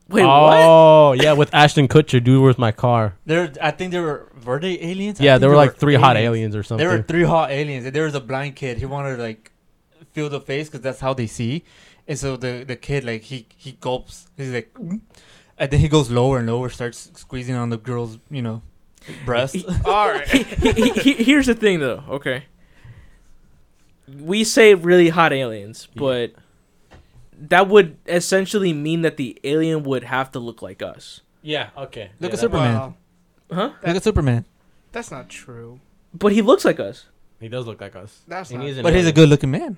Wait, what? oh yeah, with Ashton Kutcher, dude, where's my car? There, I think there were were they aliens? I Yeah, think there were like three hot aliens or something. There were three hot aliens, and there was a blind kid. He wanted to like feel the face because that's how they see. And so the the kid like he he gulps. He's like, "Mm." and then he goes lower and lower, starts squeezing on the girl's you know breast. All right. he, he, he, here's the thing, though. Okay, we say really hot aliens, Yeah. but that would essentially mean that the alien would have to look like us, yeah, okay. Look Yeah, at that- Superman. Wow, huh? Look at Superman, that's not true. But he looks like us. He does look like us. That's And not. he's an but he's a alien. good looking man.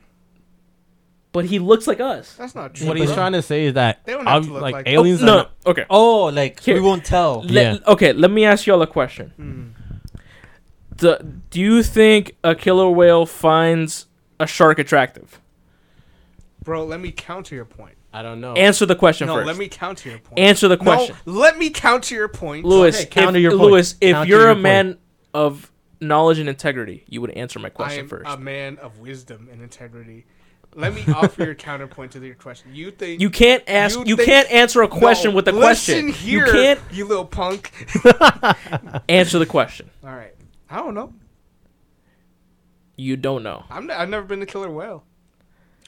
But he looks like us. That's not true. What he's trying to say is that They don't have ob- to look like, like- aliens. Oh, are no, not- Okay. Oh, like Here. we won't tell. Let- Yeah. Okay. Let me ask y'all a question. Hmm. Do, do you think a killer whale finds a shark attractive? Bro, let me counter your point. I don't know. Answer the question No, first. let me counter your point. Answer the question. No, let me counter your point. Louis, Okay, counter if, your point. Louis, if Counter you're your a point. man of knowledge and integrity, you would answer my I question am first. a man of wisdom and integrity. Let me offer your counterpoint to your question. You think you can't ask. you You, think- can't answer a question No, with a listen question. Here, you can't you little punk. answer the question. All right, I don't know. You don't know. I'm n- I've never been to killer whale.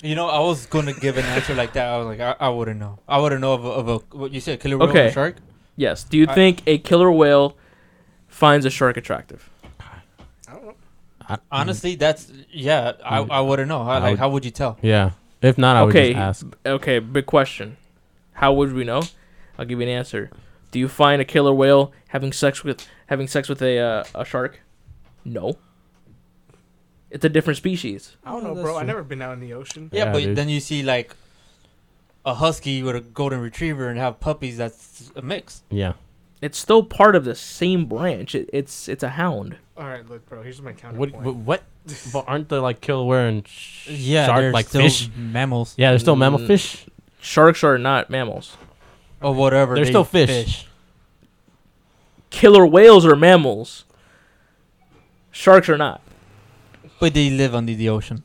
You know, I was going to give an answer like that. I was like, I, I wouldn't know. I wouldn't know of a, of a what you said, killer whale Okay. or shark. Yes. Do you I- think a killer whale finds a shark attractive? I don't know. I- Honestly, that's yeah. I, I wouldn't know. How, I like, would- how would you tell? Yeah. If not, I would Okay. just ask. Okay. Big question. How would we know? I'll give you an answer. Do you find a killer whale having sex with having sex with a uh, a shark? No. It's a different species. I don't know, bro. I've never been out in the ocean. Yeah, Yeah, but dude. then you see like a husky with a golden retriever and have puppies. That's a mix. Yeah. It's still part of the same branch. It, it's it's a hound. All right, look, bro. Here's my counterpoint. What? what but aren't they like killer whale and sh- Yeah, shark they're like still fish? mammals Yeah, they're still mammal Mm. fish. Sharks are not mammals. or whatever. They're they still fish. Killer whales are mammals. Sharks are not. but they live under the ocean.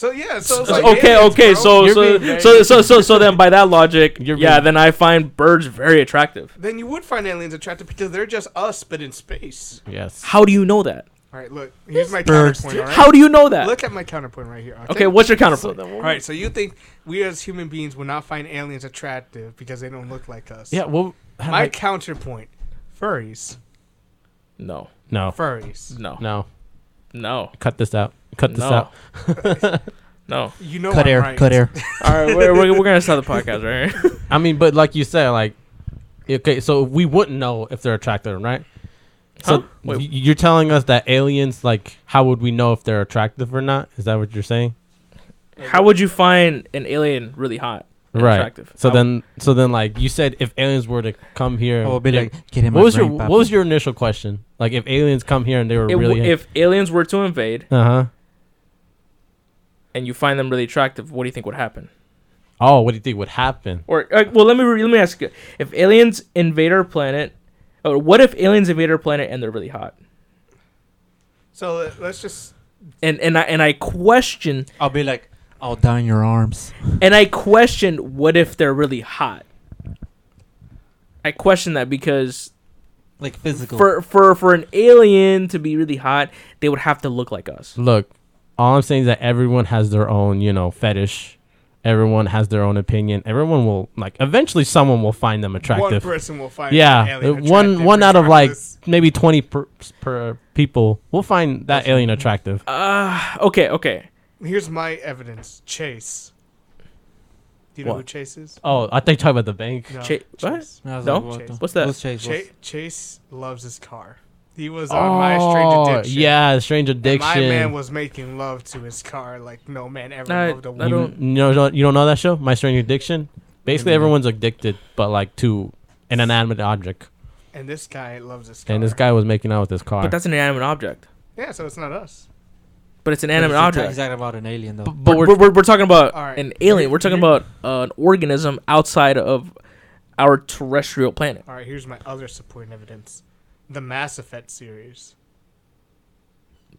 So yeah, so it's So- like okay, aliens, okay. bro. So so, being very- so so so so then by that logic, You're yeah, being- then I find birds very attractive. then you would find aliens attractive because they're just us, but in space. Yes. How do you know that? All right, look. Here's my birds. counterpoint. All right? How do you know that? Look at my counterpoint right here. okay, what's your So counterpoint? then All right, so you think we as human beings would not find aliens attractive because they don't look like us? Yeah. Well. My like- counterpoint: furries, No, no. furries. no, no, no, Cut this out. Cut this No. out. no. You know cut I'm air, right. cut air. All right, we're, we're, we're gonna stop the podcast right here. I mean, but like you said, like, okay, so we wouldn't know if they're attractive, right? So Huh? Wait. y- you're telling us that aliens, like, how would we know if they're attractive or not? Is that what you're saying? How would you find an alien really hot, and Right. attractive? So How- then, so then, like you said, if aliens were to come here, I will be like, get him. what was your what was your initial question? Like, if aliens come here and they were It w- really, if aliens were to invade uh huh. And you find them really attractive, what do you think would happen? Oh, what do you think would happen? Or uh, well, let me re- let me ask you: If aliens invade our planet, or what if aliens invade our planet and they're really hot? So let- let's just. And and I and I question I'll be like, I'll die in your arms. and I question what if they're really hot. I question that because Like physical. for for for an alien to be really hot, they would have to look like us. Look, all I'm saying is that everyone has their own, you know, fetish. Everyone has their own opinion. Everyone will like eventually someone will find them attractive. One person will find. Yeah, alien one attractive one out of like maybe 20 per, per people will find that alien attractive. Uh okay, okay. Here's my evidence. Chase. Do you know What? who Chase is? Oh, I think talking about the bank. No, Cha- what? Chase. I No? like, what Chase. What's that? What's Chase? Cha- Chase loves his car. He was on My Strange Oh, Addiction. yeah, strange and addiction. my man was making love to his car like no man ever I- loved a I woman. you, don't- you know you don't know that show, My Strange Addiction. Basically, everyone's addicted, but like to an inanimate object. And this guy loves his car. And this guy was making out with his car. But that's an inanimate object. Yeah, so it's not us. But it's an But inanimate he's object. Exactly about an alien though. but, But but we're, we're, we're, we're talking about All right. an alien. We're talking about uh, an organism outside of our terrestrial planet. All right, here's my other supporting evidence: the Mass Effect series.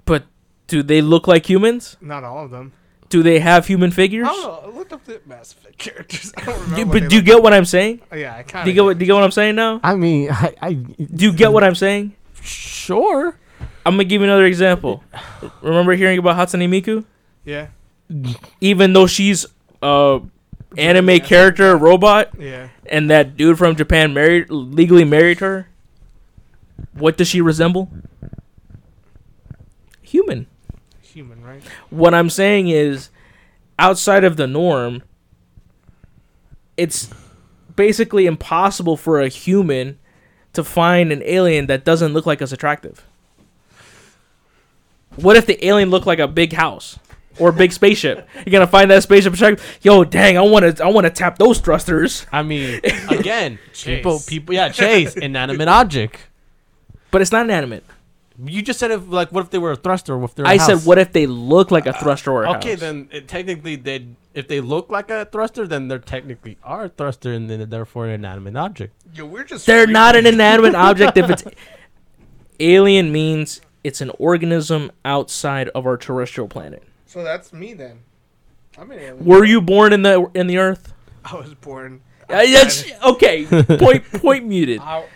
But do they look like humans? Not all of them. Do they have human figures? I don't know. I looked up the Mass Effect characters. I don't remember. But do you look- get what I'm saying? Oh, yeah, I kind Do you get what do you get what I'm saying now? I mean, I, I Do you get what I'm saying? sure. I'm gonna give you another example. Remember hearing about Hatsune Miku? Yeah, Even though she's a anime character robot, yeah. and that dude from Japan married legally married her, what does she resemble? Human. Human, right? What I'm saying is, outside of the norm, it's basically impossible for a human to find an alien that doesn't look like us attractive. What if the alien looked like a big house or a big spaceship? You're gonna find that spaceship attractive. Yo, dang, I want to, I want to tap those thrusters. I mean, again, Chase. people, people, yeah, chase inanimate object. But it's not inanimate. You just said if like what if they were a thruster or if they're a I house? said, what if they look like a thruster or a Okay, house? then it, technically they if they look like a thruster, then they're technically are a thruster, and then therefore an inanimate object. Yo, we're just They're not an inanimate object if it's alien means it's an organism outside of our terrestrial planet. So that's me then. I'm an alien. Were you born in the in the Earth? I was born. Uh, that's- okay. Point point muted. I, look,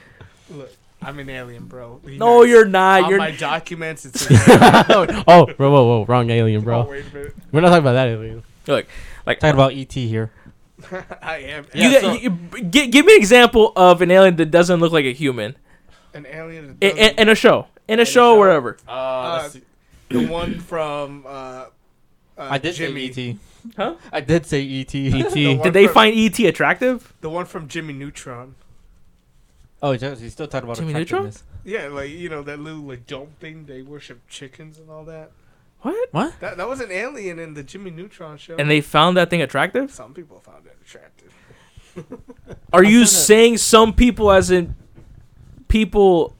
I'm an alien, bro. You No, guys- you're not. On You're my documents, it's. oh, bro, whoa, whoa, wrong alien, Oh, bro. wait. We're not talking about that alien. look. Like Talking about ET here. I am you, Yeah, got- so- you- gi- give me an example of an alien that doesn't look like a human an alien. in, in, in a show, in a a show, show? wherever. Uh, let's the one from. Uh, uh, I did Jimmy. say ET. Huh? I did say ET. ET. The Did they from- find ET attractive? The one from Jimmy Neutron. Oh, he's he's still talking about Jimmy Neutron? attractiveness. Yeah, like you know that little like dome thing. They worship chickens and all that. What? What? That that was an alien in the Jimmy Neutron show. And they found that thing attractive? some people found it attractive. Are you kinda- saying some people, as in people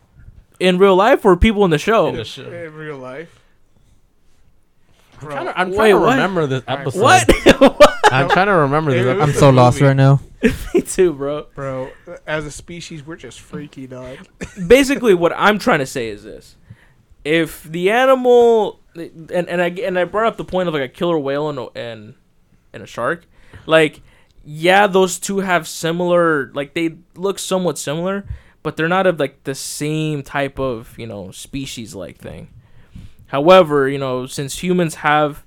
in real life, or people in the show? In the show. In real life. I'm Bro, trying to, I'm Wait, trying to what? remember this Alright. episode. What? I'm trying to remember this. It was I'm so lost movie. right now. Me too, bro. bro, as a species, we're just freaky, dog. Basically, what I'm trying to say is this: if the animal, and and I and I brought up the point of like a killer whale and a, and and a shark, like yeah, those two have similar, like they look somewhat similar, but they're not of like the same type of you know species like thing. However, you know, since humans have a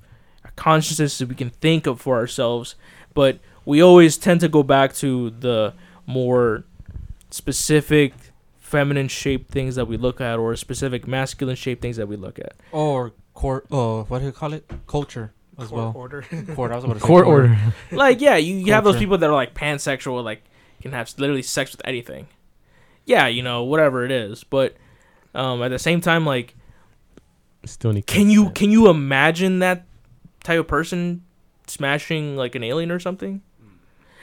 consciousness that we can think of for ourselves, but we always tend to go back to the more specific feminine shaped things that we look at or specific masculine shaped things that we look at. Or court. Oh, what do you call it? Culture as Court well. order. Court. I was about to say Court order. like yeah, you, you have those people that are like pansexual, like can have literally sex with anything. Yeah, you know, whatever it is. But um, at the same time, like Still need can you can you imagine that type of person smashing like an alien or something?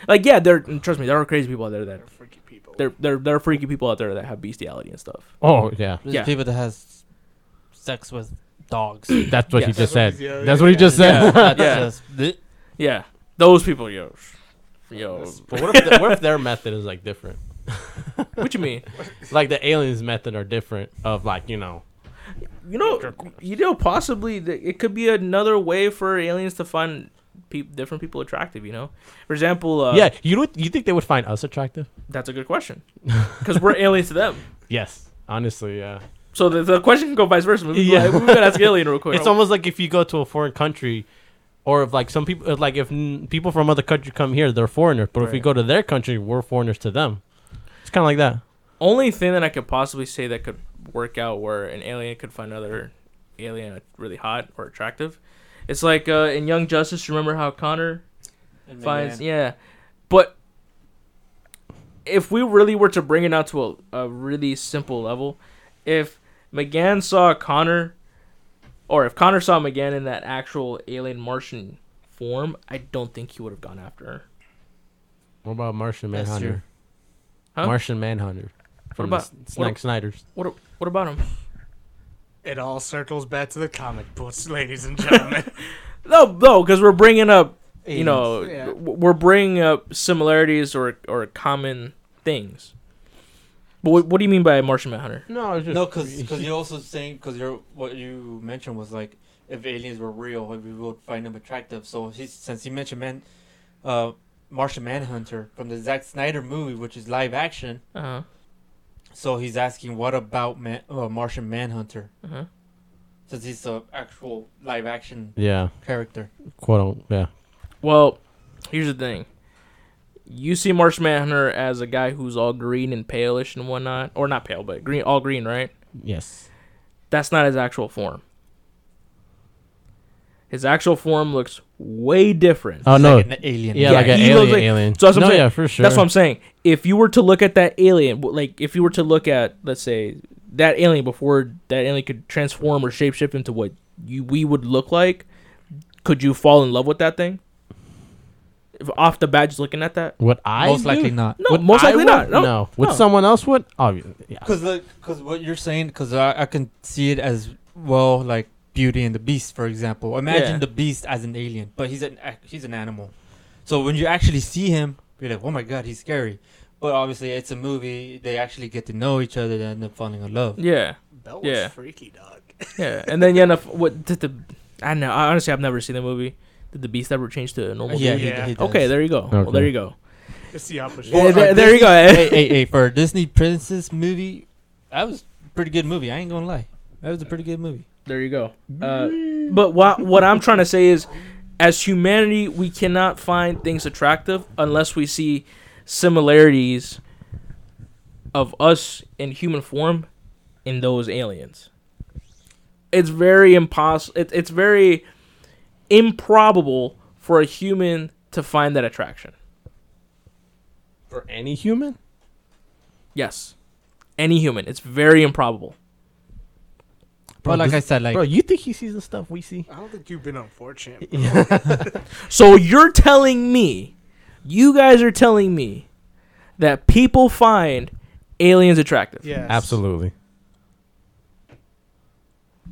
Like yeah, there trust me, there are crazy people out there that They're freaky people. there there there are freaky people out there that have bestiality and stuff. Oh yeah, There's Yeah. people that has sex with dogs. that's what Yeah. he That's just what said. yeah, That's yeah, what he yeah. just said. That's Yeah. just bleh. Yeah, those people, yo, yo. But what if, the, what if their method is like different? what you mean? Like the aliens' method are different. Of like you know. You know, you know, possibly th- it could be another way for aliens to find peop different people attractive. You know, for example, uh, yeah, you don't. You think they would find us attractive? that's a good question because we're aliens to them. Yes, honestly, yeah. So the, the question can go vice versa. We Yeah. we could ask alien real quick. It's almost like if you go to a foreign country, or if like some people, like if people from other country come here, they're foreigners. But if we go to their country, we're foreigners to them. It's kind of like that. Only thing that I could possibly say that could work out where an alien could find another alien really hot or attractive. It's like uh, in Young Justice. Remember how Connor finds yeah but if we really were to bring it out to a, a really simple level if M'gann saw connor or if connor saw M'gann in that actual alien martian form i don't think he would have gone after her What about Martian Manhunter? Huh? Martian Manhunter. From about- the S- what Snyder's. what, a- what about him It all circles back to the comic books, ladies and gentlemen. no no because we're bringing up you know Yeah. we're bringing up similarities or or common things but what, what do you mean by martian manhunter No, it's just No, because you're also saying because you're what you mentioned was like if aliens were real, we would find them attractive. So he, since he mentioned man, uh, Martian Manhunter from the Zack Snyder movie, which is live action. uh-huh So he's asking, what about Man, uh, Martian Manhunter? uh-huh Since he's the actual live action yeah, character. quote unquote. Yeah. Well, here's the thing. You see Martian Manhunter as a guy who's all green and palish and whatnot, or not pale, but green, all green, right? Yes. That's not his actual form. His actual form looks way different. Oh no. like an alien. yeah, yeah, like an alien. like- alien. So that's what no, I'm saying. yeah, for sure. That's what I'm saying. If you were to look at that alien, like if you were to look at, let's say, that alien before that alien could transform or shapeshift into what you we would look like, could you fall in love with that thing? If off the bat, just looking at that. Would I? Most do? likely not. No, Would most likely would? not. No, No. Would no. someone else would? Oh, yeah. Because because what you're saying, because I, I can see it as well, like Beauty and the Beast, for example. Imagine Yeah. the Beast as an alien, but he's an he's an animal. So when you actually see him, you're like, oh my god, he's scary. But obviously, it's a movie. They actually get to know each other. They end up falling in love. Yeah, Belle was Yeah. freaky dog. yeah. And then you end up what did the? I know. Honestly, I've never seen the movie. Did the Beast ever change to a normal? yeah, dude? he, Yeah. he does. Okay, there you go. Well, there you go. It's the opposite. Yeah, For there, there you go. hey, hey, hey! For a Disney princess movie, that was a pretty good movie. I ain't gonna lie, that was a pretty good movie. There you go. Uh, but what what I'm trying to say is, as humanity, we cannot find things attractive unless we see similarities of us in human form in those aliens. It's very impossible. It, it's very improbable for a human to find that attraction. For any human? Yes, any human. It's very improbable. But like I said, like bro, you think he sees the stuff we see? I don't think you've been unfortunate. Yeah. So you're telling me, you guys are telling me, that people find aliens attractive. Yes. Absolutely.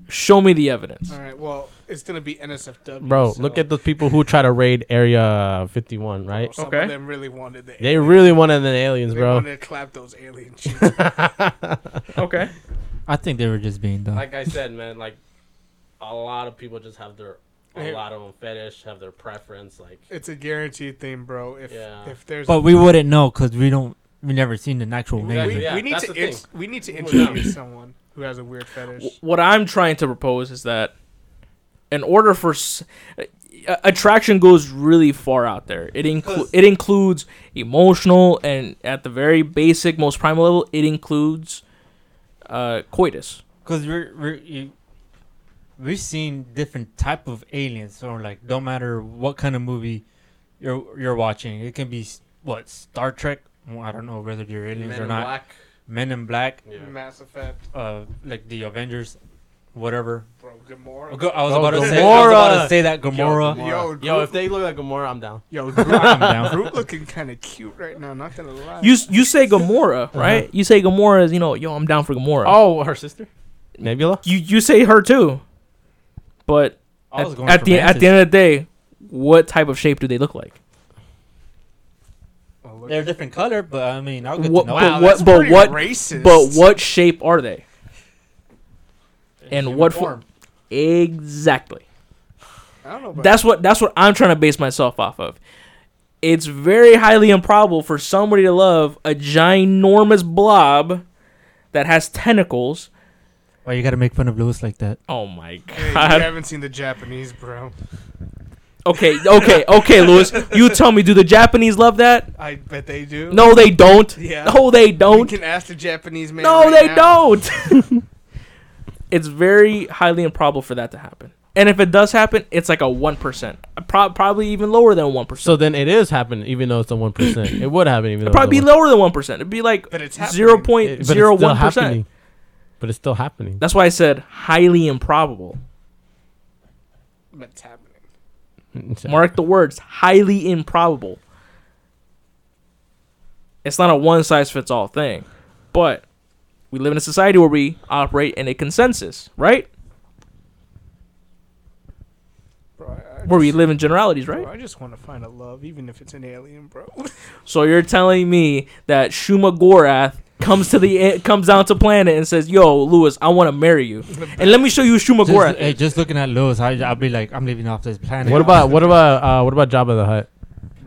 Show me the evidence. All right. Well, it's gonna be NSFW. Bro, so- look at those people who try to raid Area 51, right? Some Okay. of them really wanted the. They really wanted the aliens, bro. They bro. wanted to clap those alien cheeks. Okay. I think they were just being dumb. like I said, man, like a lot of people just have their a lot of them fetish, have their preference. Like, it's a guaranteed thing, bro. If Yeah. if there's but we wouldn't know because we don't. We never seen the actual we, Exactly, alien. yeah, we need that's to the thing. we need to We would introduce someone who has a weird fetish. What I'm trying to propose is that, in order for s- uh, attraction goes really far out there. It inclu- it includes emotional and at the very basic, most primal level, it includes uh, coitus. Because we're, we're you, we've seen different type of aliens. So like, don't matter what kind of movie you're you're watching. It can be what Star Trek. Well, I don't know whether you're aliens or not. Black. Men in Black. Mass Effect, Uh, like the Avengers, whatever. bro. Gamora. I go- I was Oh, about to say. I was about Gamora. to say that Gamora. Yo, Yo, Groot- if they look like Gamora, I'm down. Yo, Groot, I'm down. Groot looking kind of cute right now. Not gonna lie. You s- you say Gamora, uh-huh. right? You say Gamora is you know yo I'm down for Gamora. Oh, her sister, Nebula. You you say her too, but I was at, going at for the at the end of the day, what type of shape do they look like? Oh, look- They're a different color, but I mean, I'll get What- to know. but Wow, what- that's but pretty what- Racist. But what shape are they? And Human what form? Exactly. I don't know. That's what that's what I'm trying to base myself off of. It's very highly improbable for somebody to love a ginormous blob that has tentacles. Why you gotta make fun of Louis like that? Oh my Hey, you haven't seen the Japanese, bro. Okay, okay, okay, Louis. You tell me, do the Japanese love that? I bet they do. No, they don't. Yeah. No, they don't. You can ask the Japanese man. No, right they now. don't. it's very highly improbable for that to happen. And if it does happen, it's like a one percent, Pro- probably even lower than one percent. So then it is happening, even though it's a one percent. it would happen, even though It'd probably be lower than one percent. It'd be like But it's happening. zero one- point but it's still percent. happening. But it's still happening. That's why I said highly improbable. But it's happening. Mark the words, highly improbable. It's not a one size fits all thing, but we live in a society where we operate in a consensus, right? Bro, I, I Where we live in generalities, bro, right? I just want to find a love, even if it's an alien, bro. So you're telling me that Shuma Gorath comes to the comes down to planet and says, "Yo, Louis, I want to marry you, and let me show you Shuma Just, Gorath." hey, just looking at Louis, I, I'll be like, I'm leaving off this planet. What about what about uh, what about Jabba the Hutt?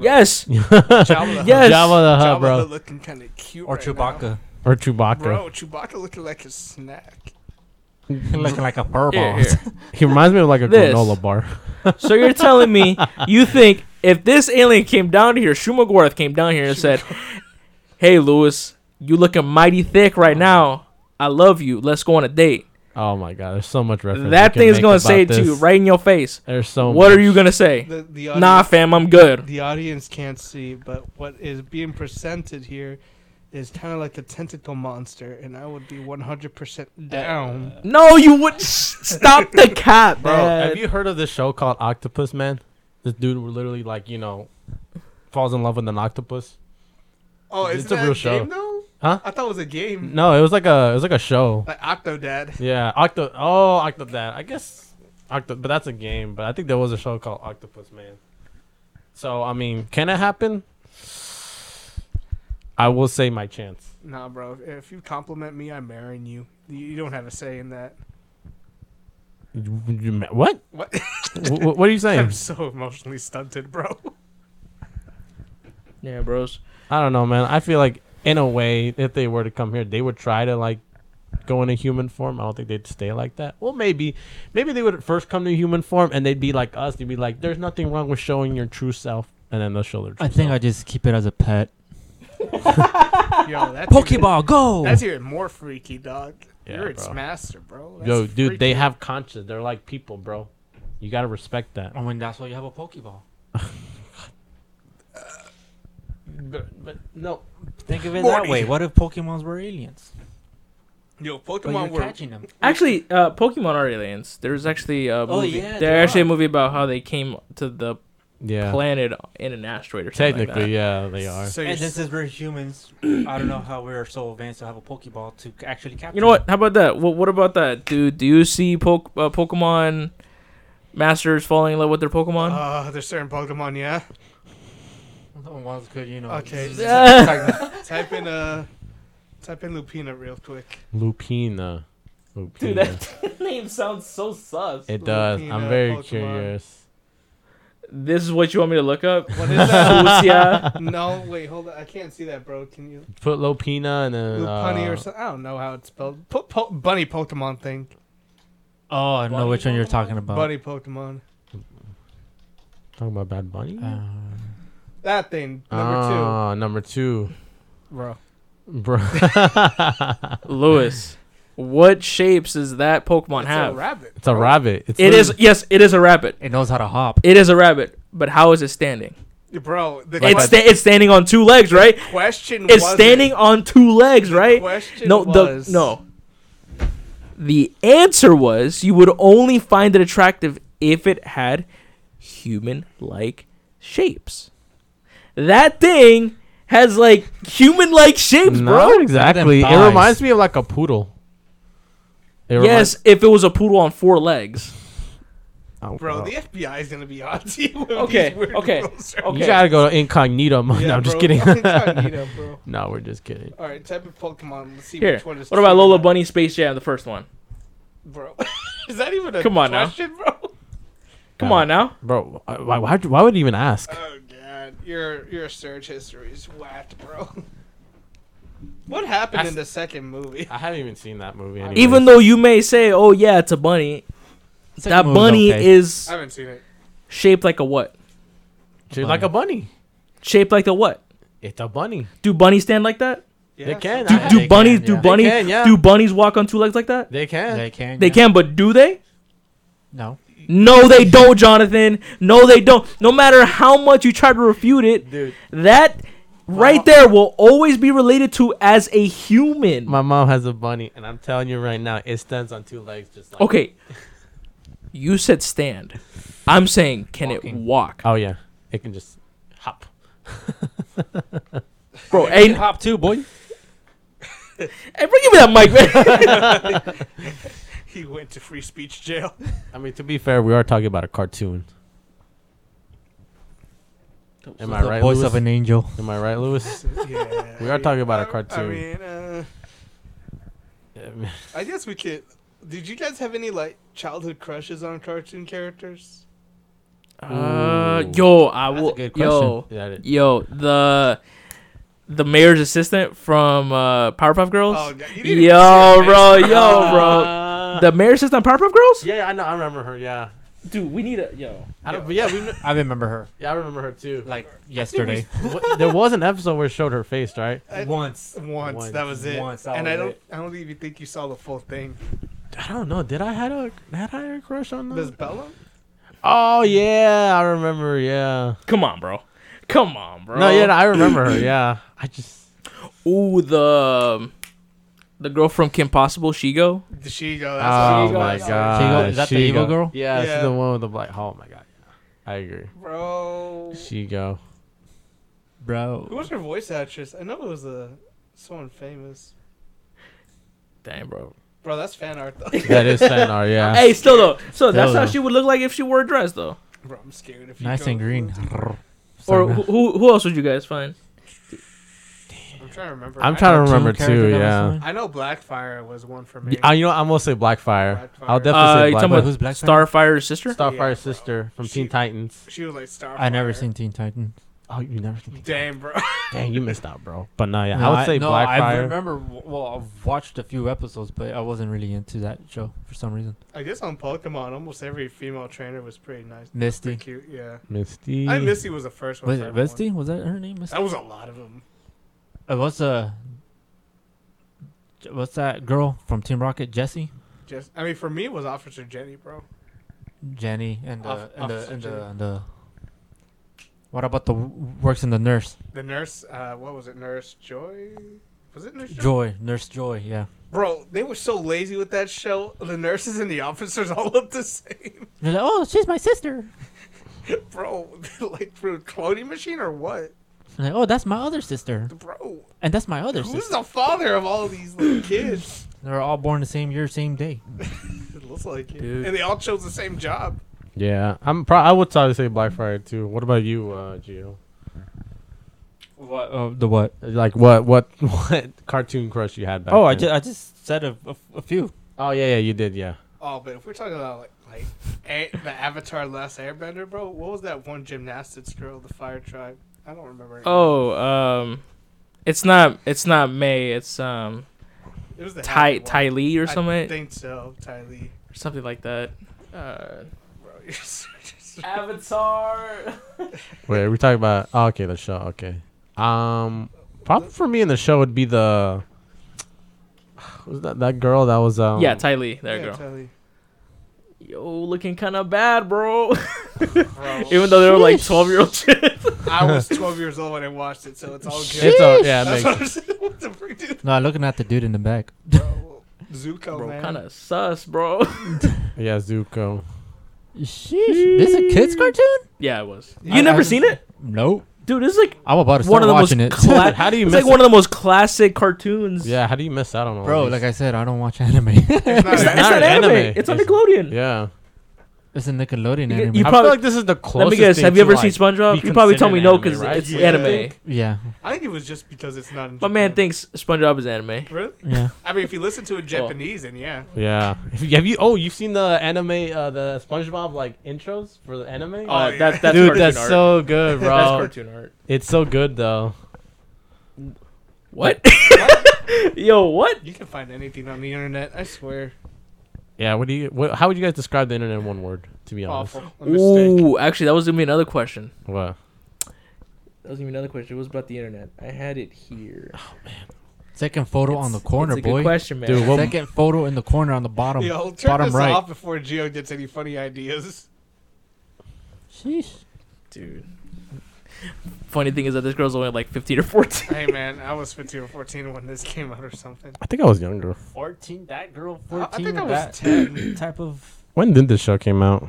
yes, Jabba the Hutt- Yes. Jabba the Hutt, Jabba bro, Hutt looking kind of cute. or right Chewbacca, now. Or Chewbacca. Bro, Chewbacca looking like a snack. looking like a fur Here, ball. here. He reminds me of like a This. granola bar. So you're telling me you think if this alien came down here, Shuma Gorath came down here and said, "Hey, Louis, you looking mighty thick right now. I love you. Let's go on a date." Oh my god, there's so much reference. that we can thing's make gonna about say it to you this. right in your face. There's so. what are you gonna say? The, the Nah, fam, I'm good. the audience can't see, but what is being presented here is kind of like a tentacle monster, and I would be 100% uh, down. No, you would stop the cat, Bro, man. have you heard of this show called Octopus Man? This dude literally like you know falls in love with an octopus. Oh, It's is a real a show. game though? Huh? I thought it was a game. No, it was like a it was like a show. Like Octodad. Yeah, Octo. Oh, Octodad. I guess Octo, but that's a game. But I think there was a show called Octopus Man. So I mean, can it happen? I will say my chance. Nah, bro. If you compliment me, I'm marrying you. You you don't have a say in that. You- you ma- What? What? Wh- wh- what are you saying? I'm so emotionally stunted, bro. Yeah, bros. I don't know, man. I feel like in a way, if they were to come here, they would try to like go into human form. I don't think they'd stay like that. Well, maybe, maybe they would first come to human form and they'd be like us. They'd be like, "There's nothing wrong with showing your true self," and then they'll show their. True I think I self. just keep it as a pet. Yo, that's Even, Pokeball, go! that's even more freaky, dog. Yeah, You're its bro. master, bro. Yo, That's dude, they have conscience. They're like people, bro. You gotta respect that. I mean, that's why you have a Pokeball. But, but no, Think of it Morty. that way. What if Pokemons were aliens? Yo, Pokemon were catching them. Actually, uh, Pokemon are aliens. There's actually a Oh, movie. yeah, There's actually are. a movie about how they came to the yeah, planet in an asteroid or something technically, like that. yeah, they are. So you're And s- since we're humans, I don't know how we're so advanced to have a Pokeball to actually capture. You know what? How about that? What, what about that, dude? Do you see Poke, uh, Pokemon masters falling in love with their Pokemon? Uh, there's certain Pokemon, yeah. them? One's good, you know. Okay. type in uh, type in Lupina real quick. Lupina. Lupina. Dude, that name sounds so sus. it does. I'm very Pokemon. curious. This is what you want me to look up? What is that? Lucia. no, wait, hold on. I can't see that, bro. Can you Put Lupina and then Lupani uh, or something? I don't know how it's spelled. Put po- bunny Pokemon thing. Oh, I know Bunny which one you're Pokemon? talking about. Bunny Pokemon. Talking about Bad Bunny. Uh, That thing. Number Ah, number two, two, bro. bro. Louis. What shapes does that Pokemon have? It's have? a rabbit. it's a rabbit. It's It is yes, it is a rabbit. it knows how to hop. It is a rabbit. But how is it standing? Bro, the Like it's sta- it's standing on two legs, right? question It's wasn't- standing on two legs, right? Question No, was, the no. The answer was you would only find it attractive if it had human-like shapes. That thing has like human-like shapes, Not bro. exactly. It thighs. reminds me of like a poodle. It Yes, if it was a poodle on four legs. reminds- Bro, oh, the FBI is gonna be on to you. with Okay, these weird okay, rules. okay. You gotta go to incognito mode. Yeah, no, I'm just bro, kidding. incognito, bro. no, we're just kidding. All right, type of Pokemon. Let's see Here, which one is. What about true or Lola not. Bunny Space Jam, the first one? bro? is that even a Come on now. question, bro? Come Yeah. on now. Bro, why, why, why, why would you even ask? Oh god, your your search history is whacked, bro. What happened That's- in the second movie? I haven't even seen that movie. Anyways. Even though you may say, "Oh yeah, it's a bunny," that bunny okay. is I haven't seen it. shaped like a what? she's like a bunny. Shaped like a what? It's a bunny. Do bunnies stand like that? Yeah, They can. so- Do, I- do they bunnies can, do yeah. They bunnies can, yeah. do bunnies walk on two legs like that? They can. They can. They yeah. can, but do they? No. No, they don't, Jonathan. No, they don't. No matter how much you try to refute it, Dude, that right there will always be related to as a human. my mom has a bunny, and I'm telling you right now, it stands on two legs, just like. Okay. You said stand. I'm saying, can it walk? Oh yeah, it can just hop. Bro, Hey, hey, hop too, boy. hey, bro, give me that mic, man. he went to free speech jail. I mean, to be fair, we are talking about a cartoon. Am I the right, voice Louis? of an angel. Am I right, Louis? yeah, We are talking about a I- cartoon. I mean, uh, I guess we could. Did you guys have any like childhood crushes on cartoon characters? Uh, Ooh. yo, I will. Yo, yeah, yo, the the mayor's assistant from uh, Powerpuff Girls. Oh, God, you yo, bro, face, yo, bro. Uh, The mayor's assistant on Powerpuff Girls. yeah, I know. I remember her. Yeah, Dude, we need a yo. I don't, but yeah, we. I remember her Yeah, I remember her too. like yesterday. What- there was an episode where it showed her face, right? I- Once. Once, Once. that was it. Once, that and was I don't. it. I don't even think you saw the full thing. I don't know. Did I had a had I a crush on Does that? Bella? Oh yeah, I remember. Yeah. Come on, bro. Come on, bro. No, yeah, I remember her. Yeah, I just. Ooh, the um, the girl from Kim Possible, Shego. Did she go? Oh Shego. my god. Shego, is that the evil girl? Yeah, Yeah. she's the one with the black. Oh my god. I agree. Bro. She go. bro. Who was her voice actress? I know it was uh, someone famous. Damn, bro. Bro, that's fan art though. That is fan art, yeah. Hey, still though. So that's Still how she would look like if she wore a dress, though. Bro, I'm scared if you Nice go- and green. Or who, who who else would you guys find? I'm trying to remember. I'm I trying to know- remember Cartoon too. character that Yeah. I know Blackfire was one for me. Y- uh, you know, I'm gonna say Blackfire. Blackfire. I'll Uh, definitely you say talking Blackfire. about Who's Blackfire? Starfire's sister? Yeah, Starfire's bro. sister from She- Teen Titans. She was like Starfire. I never seen Teen Titans. Oh, you never seen? Damn, bro. Dang, you missed out, bro. But no, yeah, No, I would say Blackfire. no, I Blackfire. remember. Well, I've watched a few episodes, but I wasn't really into that show for some reason. I guess on Pokemon, almost every female trainer was pretty nice. Misty. Pretty cute, yeah. Misty. I think Misty was the first one. Was for it everyone. Misty? Was that her name? Misty? That was a lot of them. Uh, what's uh, what's that girl from Team Rocket? Jessie, Just, I mean, for me, it was Officer Jenny, bro. Jenny, and the Off- and the Officer and the, and the. What about the w- works in the nurse? The nurse, uh, what was it? Nurse Joy? Was it Nurse Joy? Joy, Nurse Joy. Yeah. Bro, they were so lazy with that show. The nurses and the officers all look the same. They're like, oh, she's my sister. Bro, like through a cloning machine or what? I'm like, oh, that's my other sister, Bro, and that's my other sister. who's sister. the father of all these little kids? They're all born the same year, same day. It looks like it. Dude. And they all chose the same job. Yeah, I'm. Pro- I would probably say Blackfire too. What about you, uh, Gio? What? Uh, the what? Like what? What? What cartoon crush you had back? Oh, I then? just I just said a, a, a few. Oh yeah, yeah, you did. Yeah. Oh, but if we're talking about like like a- the Avatar Last Airbender, bro, what was that one gymnastics girl, the Fire Tribe? I don't remember. her. Oh, um, it's not it's not Mai. It's um it was the Ty. Ty Lee or something. I think so, Ty Lee. or something like that. Uh, Bro, you're so- just- Avatar. Wait, are we talking about? Oh, okay, the show. Okay. Um, probably for me in the show would be the. Was that that girl that was um? yeah, Ty Lee. There you yeah, go. Ty Lee. Yo, looking kind of bad, bro. Bro, Even though they were like twelve year old kids. I was 12 years old when I watched it, so it's all good. It's all, yeah, it makes, what I'm. What the freak, dude? No, looking at the dude in the back. Bro, Zuko, bro, man. kind of sus, bro. yeah, Zuko. Sheesh. This is a kids cartoon? yeah, it was. I- You never I- seen it, Nope. Dude? This is like I'm about to start one of the most watching it. cla- How do you it's miss like one of the most classic cartoons. Yeah, how do you miss out on all Bro, these? like I said, I don't watch anime. It's not, it's, it's not not an anime. anime. It's on It's- Nickelodeon. yeah. It's a Nickelodeon You- anime. you I probably- feel like this is the closest. Let me guess. thing Have you ever like, seen SpongeBob? You probably told me no because right? it's Yeah. anime. yeah. I think it was just because it's not in My man thinks SpongeBob is anime. Really? Yeah. I mean, if you listen to it Japanese, then yeah. Yeah. If you- Have you? Oh, you've seen the anime, uh, the SpongeBob like intros for the anime? Oh, Oh, yeah. that, that's Dude, that's art. so good, bro. that's cartoon art. It's so good though. What? Yo, what? You can find anything on the internet. I swear. Yeah. What do you? What, how would you guys describe the internet in one word? To be honest. Awful. A mistake. Ooh, actually, that was gonna be another question. What? That was gonna be another question. It was about the internet. I had it here. Oh man. Second photo on the corner, it's a good boy. question, man. Dude, what- Second photo in the corner on the bottom. Yo, turn bottom this right. off before Gio gets any funny ideas. Sheesh. Dude. Funny thing is that this girl's only like 15 or 14. hey man, I was 15 or 14 when this came out or something. I think I was younger. 14, that girl, I- I 14. think I with was 10. type of. When did this show came out?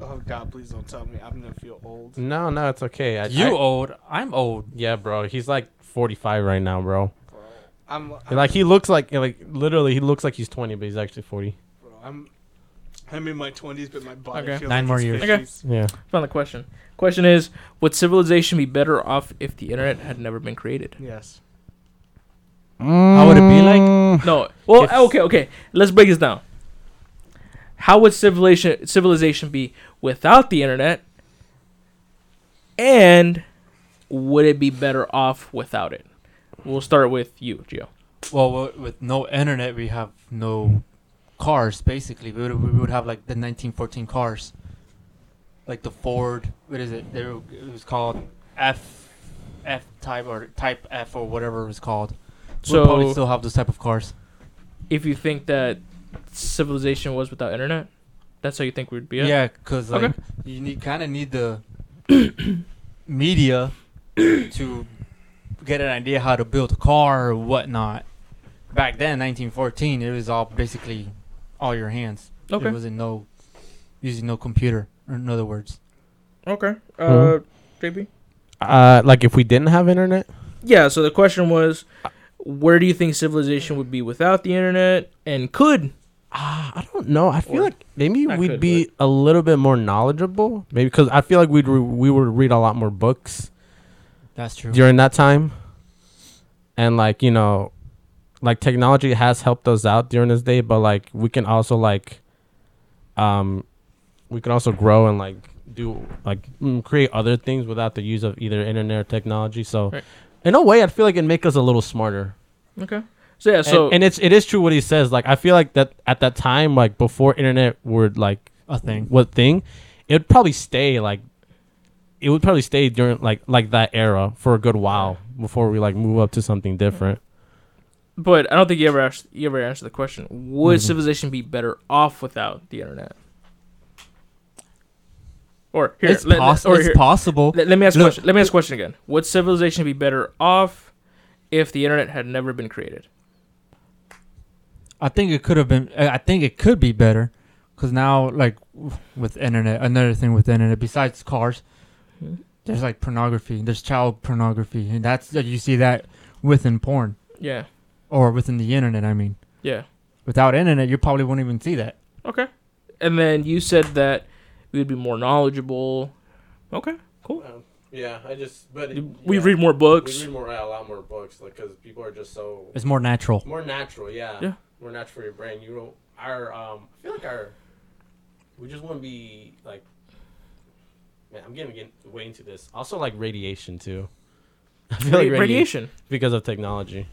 Oh god, please don't tell me. I'm gonna feel old. No, no, it's okay. I, You I- old. I'm old. yeah, bro. He's like 45 right now, bro. Bro. I'm, I'm like he looks like like literally he looks like he's 20, but he's actually 40. bro, I'm I'm in my 20s, but my body Okay. feels Nine like more it's years. Okay. Yeah. Found the question. Question is, would civilization be better off if the internet had never been created? Yes. How would it be like? Mm. No. Well, If- okay, okay. Let's break this down. How would civilization civilization be without the internet? And would it be better off without it? We'll start with you, Gio. Well, with no internet, we have no cars. Basically, we would, we would have like the 1914 cars, like the Ford. What is it? There, it was called F, F type or Type F or whatever it was called. So we'll probably still have those type of cars. if you think that civilization was without internet, that's how you think we'd be. at? Yeah, because like Okay. you need kind of need the media to get an idea how to build a car or whatnot. Back then, 1914, it was all basically all your hands. Okay. There wasn't no using no computer. Or in other words, Okay. Uh, Mhm. JP. Uh, like if we didn't have internet, Yeah. So the question was, where do you think civilization would be without the internet, and could Ah, I don't know. I feel Or- like maybe we'd good, be a little bit more knowledgeable. Maybe because I feel like we'd re- we would read a lot more books That's true. during that time, and like you know, like technology has helped us out during this day, but like we can also like, um, we can also grow and like do like mm, create other things without the use of either internet or technology. So, Right. in a way, I feel like it'd make us a little smarter. okay? So yeah. So and, and it's it is true what he says. Like I feel like that at that time, like before internet were like A thing. what thing, it would probably stay like it would probably stay during like like that era for a good while before we like move up to something different. But I don't think you ever asked, you ever answered the question: Would Mhm. civilization be better off without the internet? Or here, It's, let, poss- or it's here, possible. let, let me ask a Look- question. Let me ask a question again. Would civilization be better off if the internet had never been created? I think it could have been. I think it could be better, because now, like with internet, another thing with internet besides cars, Hmm. there's like pornography. There's child pornography, and that's you see that within porn Yeah, or within the internet. I mean, yeah. without internet, you probably wouldn't even see that. Okay. And then you said that we would be more knowledgeable. Okay, cool. yeah, I just but We read more books. We read more a lot more books like because people are just so It's more natural. more natural. Yeah, Yeah. more natural for your brain. You don't our um. I feel like our we just want to be like. Man, I'm getting, getting way into this. Also, like radiation too. I feel Ra- like radiation radiation. because of technology.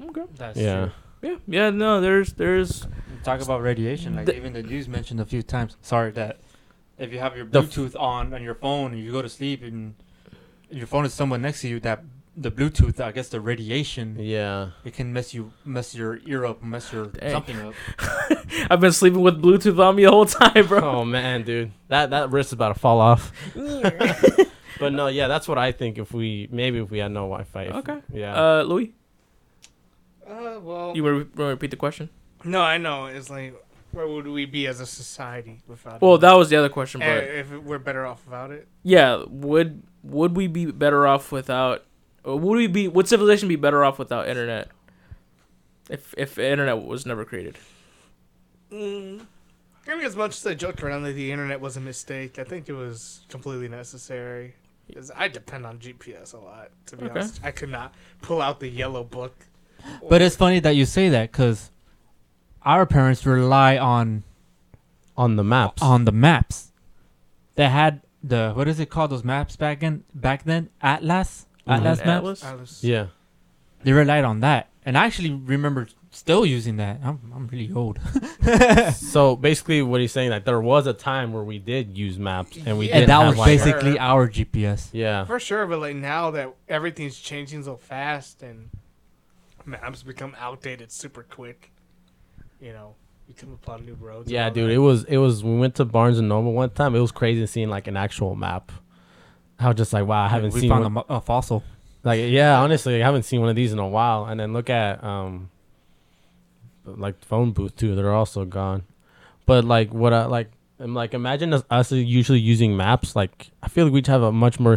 Okay. That's yeah. Yeah, yeah. No, there's there's Talk about radiation. Like The- even the news mentioned a few times. Sorry that if you have your The f- Bluetooth on on your phone and you go to sleep and your phone is someone next to you, that the Bluetooth, I guess the radiation, Yeah. it can mess you mess your ear up, mess your Dang. something up. I've been sleeping with Bluetooth on me the whole time, bro. Oh man, dude, that that wrist is about to fall off. but no, yeah, that's what I think. If we maybe if we had no Wi-Fi. if- Okay. Yeah. Uh, Louis, Uh, well, you want to repeat the question? no, I know. It's like, where would we be as a society without? Well, it? that was the other question, but if we're better off without it. yeah, would would we be better off without? Would we be? Would civilization be better off without internet? If if internet was never created, Mm. I mean, as much as I joked around that the internet was a mistake, I think it was completely necessary. Because I depend on GPS a lot. To be Okay. honest, I could not pull out the yellow book. But it's funny that you say that because our parents rely on On the maps. on the maps. They had the what is it called? Those maps back in back then, Atlas, Mhm. Atlas maps. Atlas? Atlas. yeah. They relied on that, and I actually remember still using that. I'm I'm really old. so basically, what he's saying that there was a time where we did use maps and we Yeah, did and that was Wi-Fi. basically our GPS. Yeah. For sure, but like now that everything's changing so fast and maps become outdated super quick, you know, you come upon new roads. Yeah, dude. that. It was it was. We went to Barnes and Noble one time. It was crazy seeing like an actual map. I was just like, wow, I haven't we seen found one- a, a fossil. Like yeah, honestly, I haven't seen one of these in a while. And then look at um, like phone booth too. They're also gone. But like what I like, I'm like imagine us, us usually using maps. Like I feel like we'd have a much more,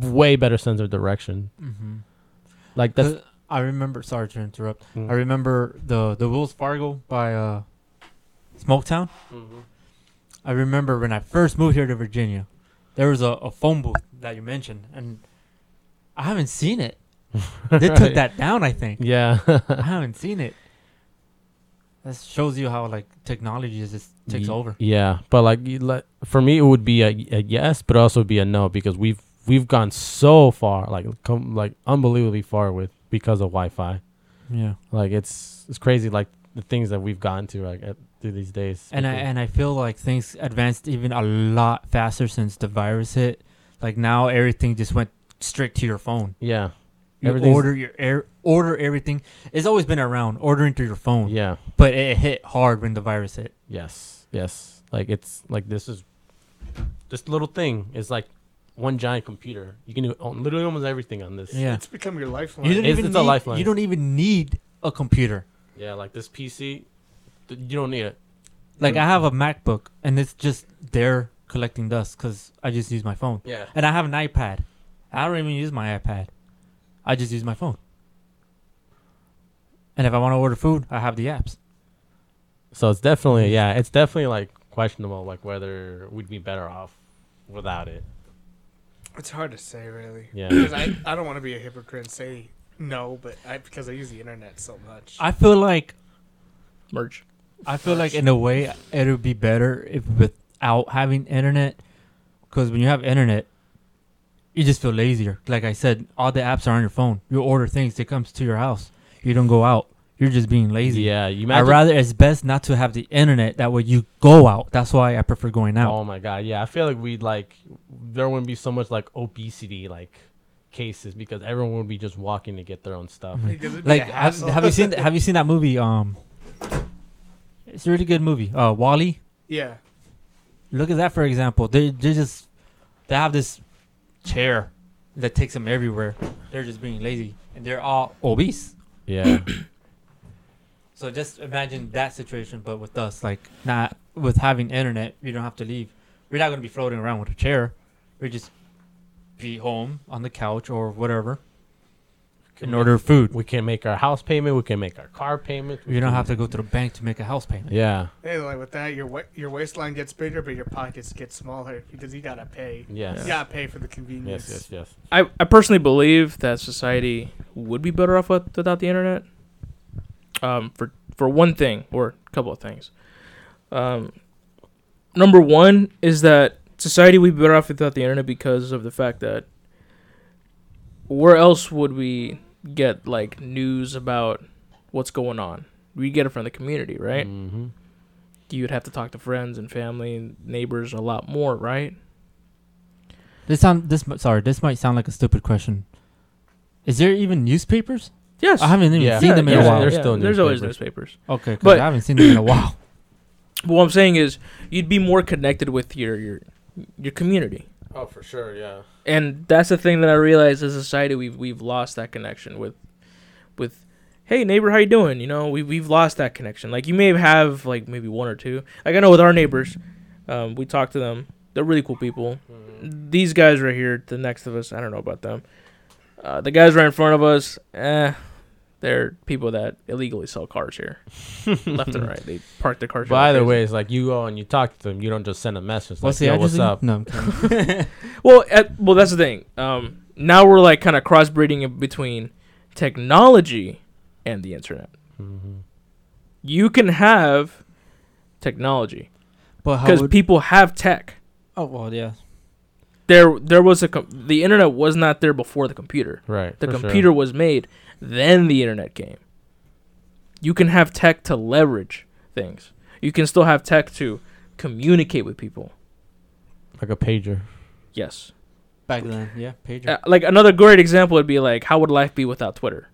way better sense of direction. Mm-hmm. Like that's I remember. Sorry to interrupt. Mm. I remember the the Wells Fargo by uh, Smoketown. Mhm. I remember when I first moved here to Virginia, there was a, a phone booth that you mentioned, and I haven't seen it. They took that down, I think. Yeah. I haven't seen it. That shows you how like technology just takes Ye- over. Yeah, but like let- for me, it would be a, a yes, but also be a no because we've we've gone so far, like come like unbelievably far with because of Wi-Fi. Yeah. Like it's it's crazy, like the things that we've gotten to like at, through these days. And I and I feel like things advanced even a lot faster since the virus hit. Like now everything just went straight to your phone. yeah, You order your air, order everything. It's always been around ordering through your phone. yeah, But it hit hard when the virus hit. yes, yes. Like it's like this is this little thing is like one giant computer. You can do al- literally almost everything on this. Yeah. It's become your lifeline. You don't It's- even it's a need, lifeline. You don't even need a computer. yeah. Like this PC, th- you don't need it. Like I have a MacBook and it's just there collecting dust because I just use my phone. Yeah. And I have an iPad. I don't even use my iPad. I just use my phone. And if I want to order food, I have the apps. So it's definitely yeah, it's definitely like questionable like whether we'd be better off without it. It's hard to say, really. Yeah. Because I, I don't want to be a hypocrite and say no, but I because I use the internet so much. I feel like Merch. I feel like in a way it would be better if without having internet, because when you have internet, you just feel lazier. Like I said, all the apps are on your phone. You order things, it comes to your house. You don't go out. You're just being lazy. Yeah, you I imagine rather it's best not to have the internet. That way you go out. That's why I prefer going out. Oh my god, yeah. I feel like we'd like there wouldn't be so much like obesity like cases because everyone would be just walking to get their own stuff. Mhm. Because it'd be Like have, have you seen have you seen that movie? Um, it's a really good movie. Uh, WALL-E. yeah. Look at that for example. They they just they have this chair that takes them everywhere. They're just being lazy, and they're all obese. Yeah. So just imagine that situation, but with us, like not with having internet, you don't have to leave. We're not gonna be floating around with a chair. We just be home on the couch or whatever and order food. we can make our house payment, we can make our car payment. we You don't have to go to the bank to make a house payment. Yeah. Hey, like with that, your wa- your waistline gets bigger, but your pockets get smaller because you gotta pay. Yes. You gotta pay for the convenience. Yes, yes, yes. I, I personally believe that society would be better off with, without the internet. Um, for for one thing or a couple of things. Um, number one is that society would be better off without the internet because of the fact that where else would we get like news about what's going on? We get it from the community, right? Mm-hmm. You'd have to talk to friends and family and neighbors a lot more, right? This sound this sorry, this might sound like a stupid question. Is there even newspapers? Yes. I haven't even Yeah. seen them in yeah, a while. there's still there's always newspapers. newspapers. Okay, 'cause But- I haven't seen them in a while. But what I'm saying is, you'd be more connected with your your your community, Oh, for sure, yeah. and that's the thing that I realize as a society we've we've lost that connection with with. Hey neighbor, how you doing? You know, we we've lost that connection. Like you may have like maybe one or two. Like I know with our neighbors, um, we talk to them. They're really cool people. These guys right here, the next of us, I don't know about them. Uh, the guys right in front of us, eh, they're people that illegally sell cars here, left and right. They park their cars. But either way, it's like you go and you talk to them. You don't just send a message like, What's the "Yo, what's up?" No, I'm kidding. Well, at, well, that's the thing. Um, now we're like kind of crossbreeding between technology and the internet. Mm-hmm. You can have technology but because would, people have tech. Oh well, yeah. There, there was a com- the internet was not there before the computer. Right. The for sure. computer was made, then the internet came. You can have tech to leverage things. You can still have tech to communicate with people. like a pager. Yes. Back then, yeah, pager. Uh, like another great example would be like, how would life be without Twitter?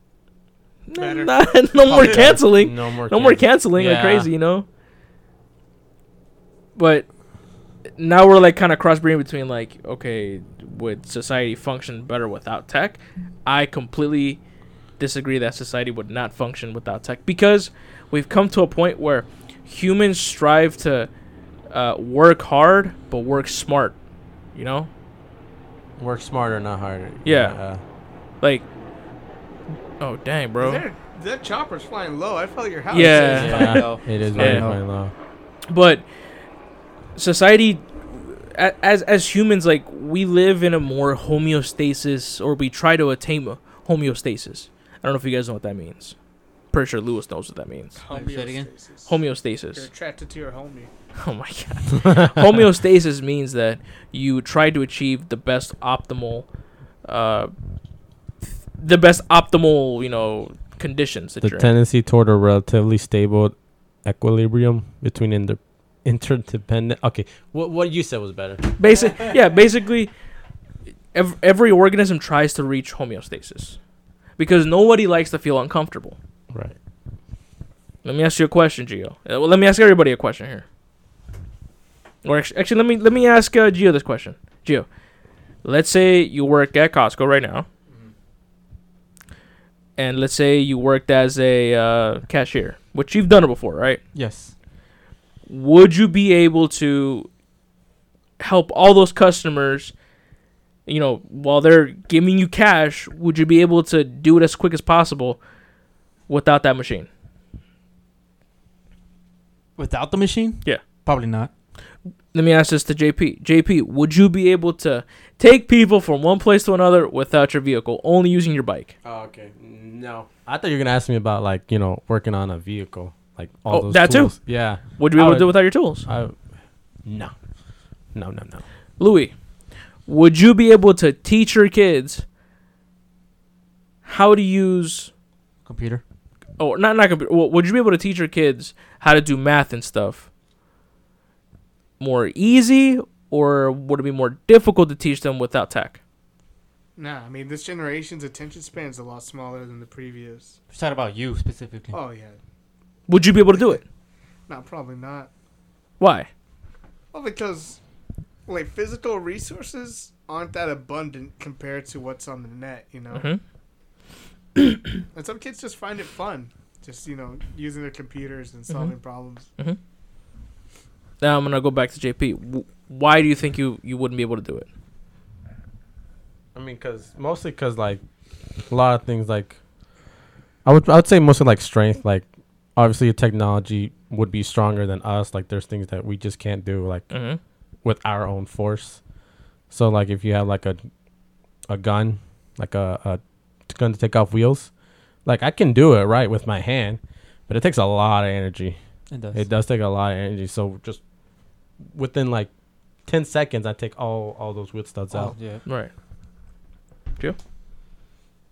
Better. Nah, no more canceling. No more. No more cancel- canceling like crazy, you know. But now we're like kind of crossbreeding between like, okay, would society function better without tech? I completely disagree that society would not function without tech because we've come to a point where humans strive to uh, work hard but work smart. You know, Work smarter, not harder. Yeah. like, oh dang, Is bro. there- that chopper's flying low. I felt your house. Yeah. Yeah, low. it is Yeah. very low. but society as as humans like we live in a more homeostasis or we try to attain a homeostasis i don't know if you guys know what that means pretty sure Louis knows what that means Say it again? Homeostasis. You're homeostasis attracted to your homie. oh my god homeostasis means that you try to achieve the best optimal uh the best optimal you know conditions that The you're in. tendency toward a relatively stable equilibrium between inter- interdependent. Okay, what what you said was better. Basic, yeah, basically, ev- every organism tries to reach homeostasis because nobody likes to feel uncomfortable. Right. Let me ask you a question, Gio. Uh, well, let me ask everybody a question here. Or actually, actually let me let me ask uh, Gio this question. Gio, let's say you work at Costco right now, and let's say you worked as a uh, cashier, which you've done it before, right? Yes. would you be able to help all those customers you know while they're giving you cash would you be able to do it as quick as possible without that machine Without the machine? Yeah. Probably not. let me ask this to jp jp would you be able to take people from one place to another without your vehicle only using your bike Oh, okay. No. I thought you were gonna ask me about like you know working on a vehicle, like all Oh, those. that too? Yeah. would you be I able to do it without your tools I. No. No. No. No. louis would you be able to teach your kids how to use Computer. oh not not computer well, would you be able to teach your kids how to do math and stuff more easy or would it be more difficult to teach them without tech Nah, I mean this generation's attention span is a lot smaller than the previous. We're talking about you specifically. Oh yeah, would you be able to do it no, probably not. why Well, because like physical resources aren't that abundant compared to what's on the net, you know. hmm And some kids just find it fun, just you know, using their computers and solving problems. now i'm gonna go back to jp why do you think you you wouldn't be able to do it I mean, cause mostly cause like a lot of things like I would I would say mostly like strength. Like obviously technology would be stronger than us. Like there's things that we just can't do like mm-hmm. With our own force. So like if you have like a a gun, like a, a gun to take off wheels, like I can do it right with my hand, but it takes a lot of energy. It does. It does take a lot of energy. So just within like ten seconds, I take all all those wheel studs Oh, out. yeah. right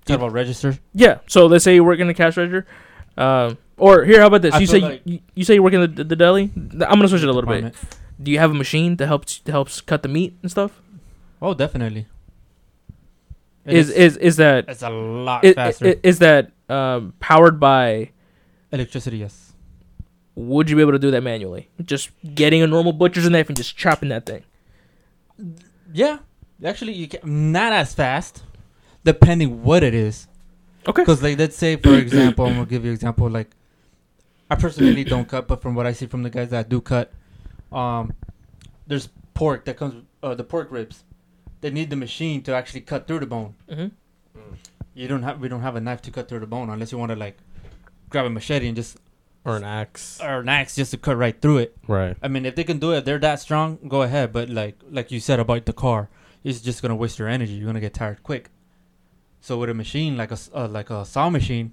Talk about register. Yeah. So let's say you work in the cash register. Um, or here, how about this? I you say like- you, you say you work in the, the deli. I'm gonna switch it a little bit. Do you have a machine that helps that helps cut the meat and stuff? Oh, definitely. It Is is is that It's a lot is, faster. is that um, powered by? Electricity, yes. Would you be able to do that manually? Just getting a normal butcher's knife and just chopping that thing. Yeah. Actually, you can not as fast, depending what it is. Okay. Because like, let's say for example, I'm gonna give you an example. Like, I personally don't cut, but from what I see from the guys that do cut, um, there's pork that comes, uh, the pork ribs. They need the machine to actually cut through the bone. hmm You don't have, we don't have a knife to cut through the bone unless you want to like grab a machete and just Or an axe. or an axe just to cut right through it. Right. I mean, if they can do it, if they're that strong, go ahead. But like like you said about the car, it's just gonna waste your energy. You're gonna get tired quick. So with a machine like a uh, like a saw machine,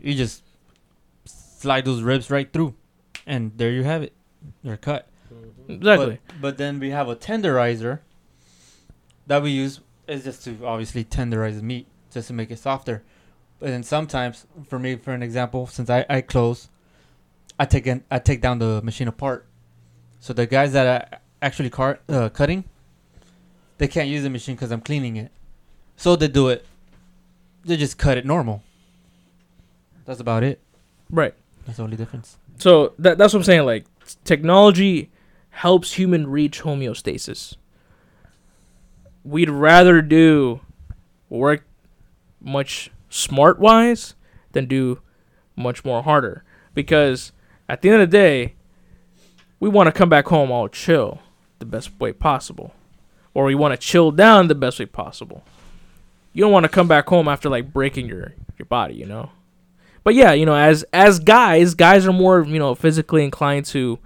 you just slide those ribs right through, and there you have it. They're cut. Exactly. But, but then we have a tenderizer that we use is just to obviously tenderize the meat, just to make it softer. But then sometimes, for me, for an example, since I, I close, I take in, I take down the machine apart. So the guys that are actually car, uh, cutting, they can't use the machine because I'm cleaning it. So they do it. They just cut it normal. That's about it. right. That's the only difference. So that that's what I'm saying. Like technology helps human reach homeostasis. We'd rather do work much smart wise than do much more harder because at the end of the day, we want to come back home all chill the best way possible, or we want to chill down the best way possible. You don't want to come back home after like breaking your your body, you know. But yeah, you know, as as guys, guys are more you know physically inclined to,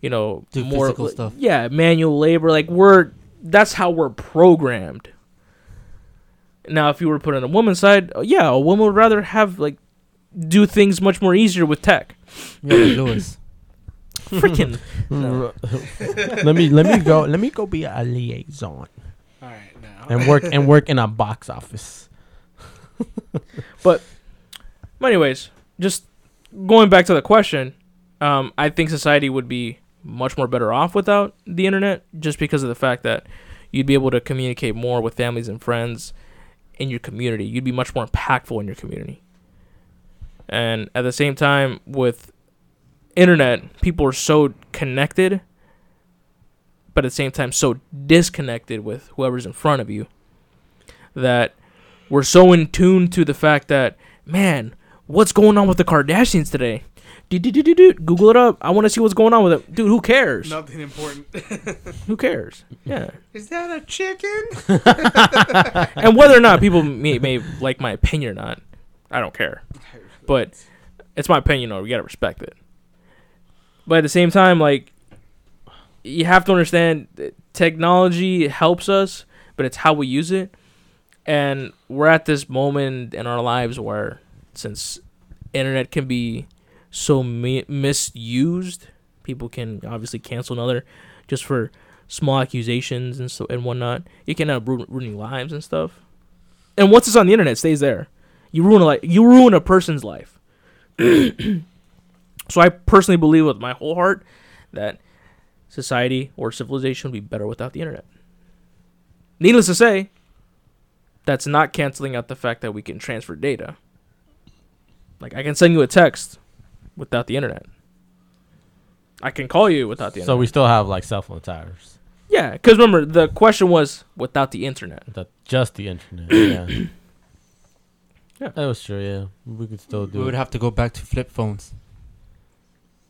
you know, Do more physical stuff. Yeah, manual labor. Like we're that's how we're programmed. Now, if you were put on a woman's side, uh, yeah, a woman would rather have like do things much more easier with tech. Yeah, Louis. Freaking let me let me go let me go be a liaison All right, now. and work and work in a box office. But anyways, just going back to the question, um, I think society would be much more better off without the internet, just because of the fact that you'd be able to communicate more with families and friends in your community. You'd be much more impactful in your community. And at the same time, with internet, people are so connected, but at the same time so disconnected with whoever's in front of you that we're so in tune to the fact that man what's going on with the kardashians today do. Google it up. I want to see what's going on with it, dude. Who cares? Nothing important. Who cares? Yeah. Is that a chicken? and whether or not people may, may like my opinion or not, I don't care. But it's my opinion, though. We gotta respect it. But at the same time, like you have to understand, that technology helps us, but it's how we use it. And we're at this moment in our lives where, since internet can be so mi- misused, people can obviously cancel another just for small accusations and so and whatnot. It can end up ru- ruining lives and stuff. And once it's on the internet, it stays there. You ruin a li- you ruin a person's life. so I personally believe with my whole heart that society or civilization would be better without the internet. Needless to say, that's not canceling out the fact that we can transfer data. Like I can send you a text without the internet. I can call you without the internet. So we still have like cell phone towers. Yeah, because remember the question was without the internet. The, just the internet. yeah. Yeah. That was true. Yeah, we could still do. We would it. have to go back to flip phones.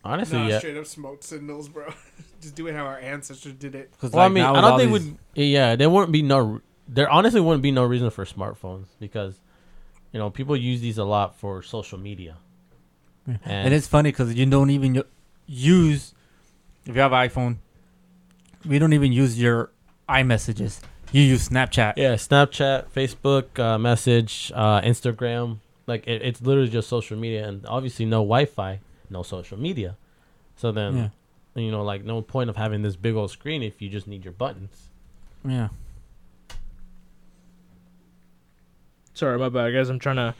Honestly, nah, yeah. straight up smoke signals, bro. Just do it how our ancestors did it. Cause Well, I mean, I don't think these- would. Yeah, there wouldn't be no. There honestly wouldn't be no reason for smartphones because, you know, people use these a lot for social media. And- And it's funny because you don't even use if you have an iPhone. We don't even use your iMessages. You use Snapchat. Yeah, Snapchat, Facebook, uh, message, uh, Instagram. Like it, it's literally just social media, and obviously no Wi-Fi, no social media. So then, Yeah. you know, like no point of having this big old screen if you just need your buttons. Yeah. Sorry, my bad, guys. I'm trying to.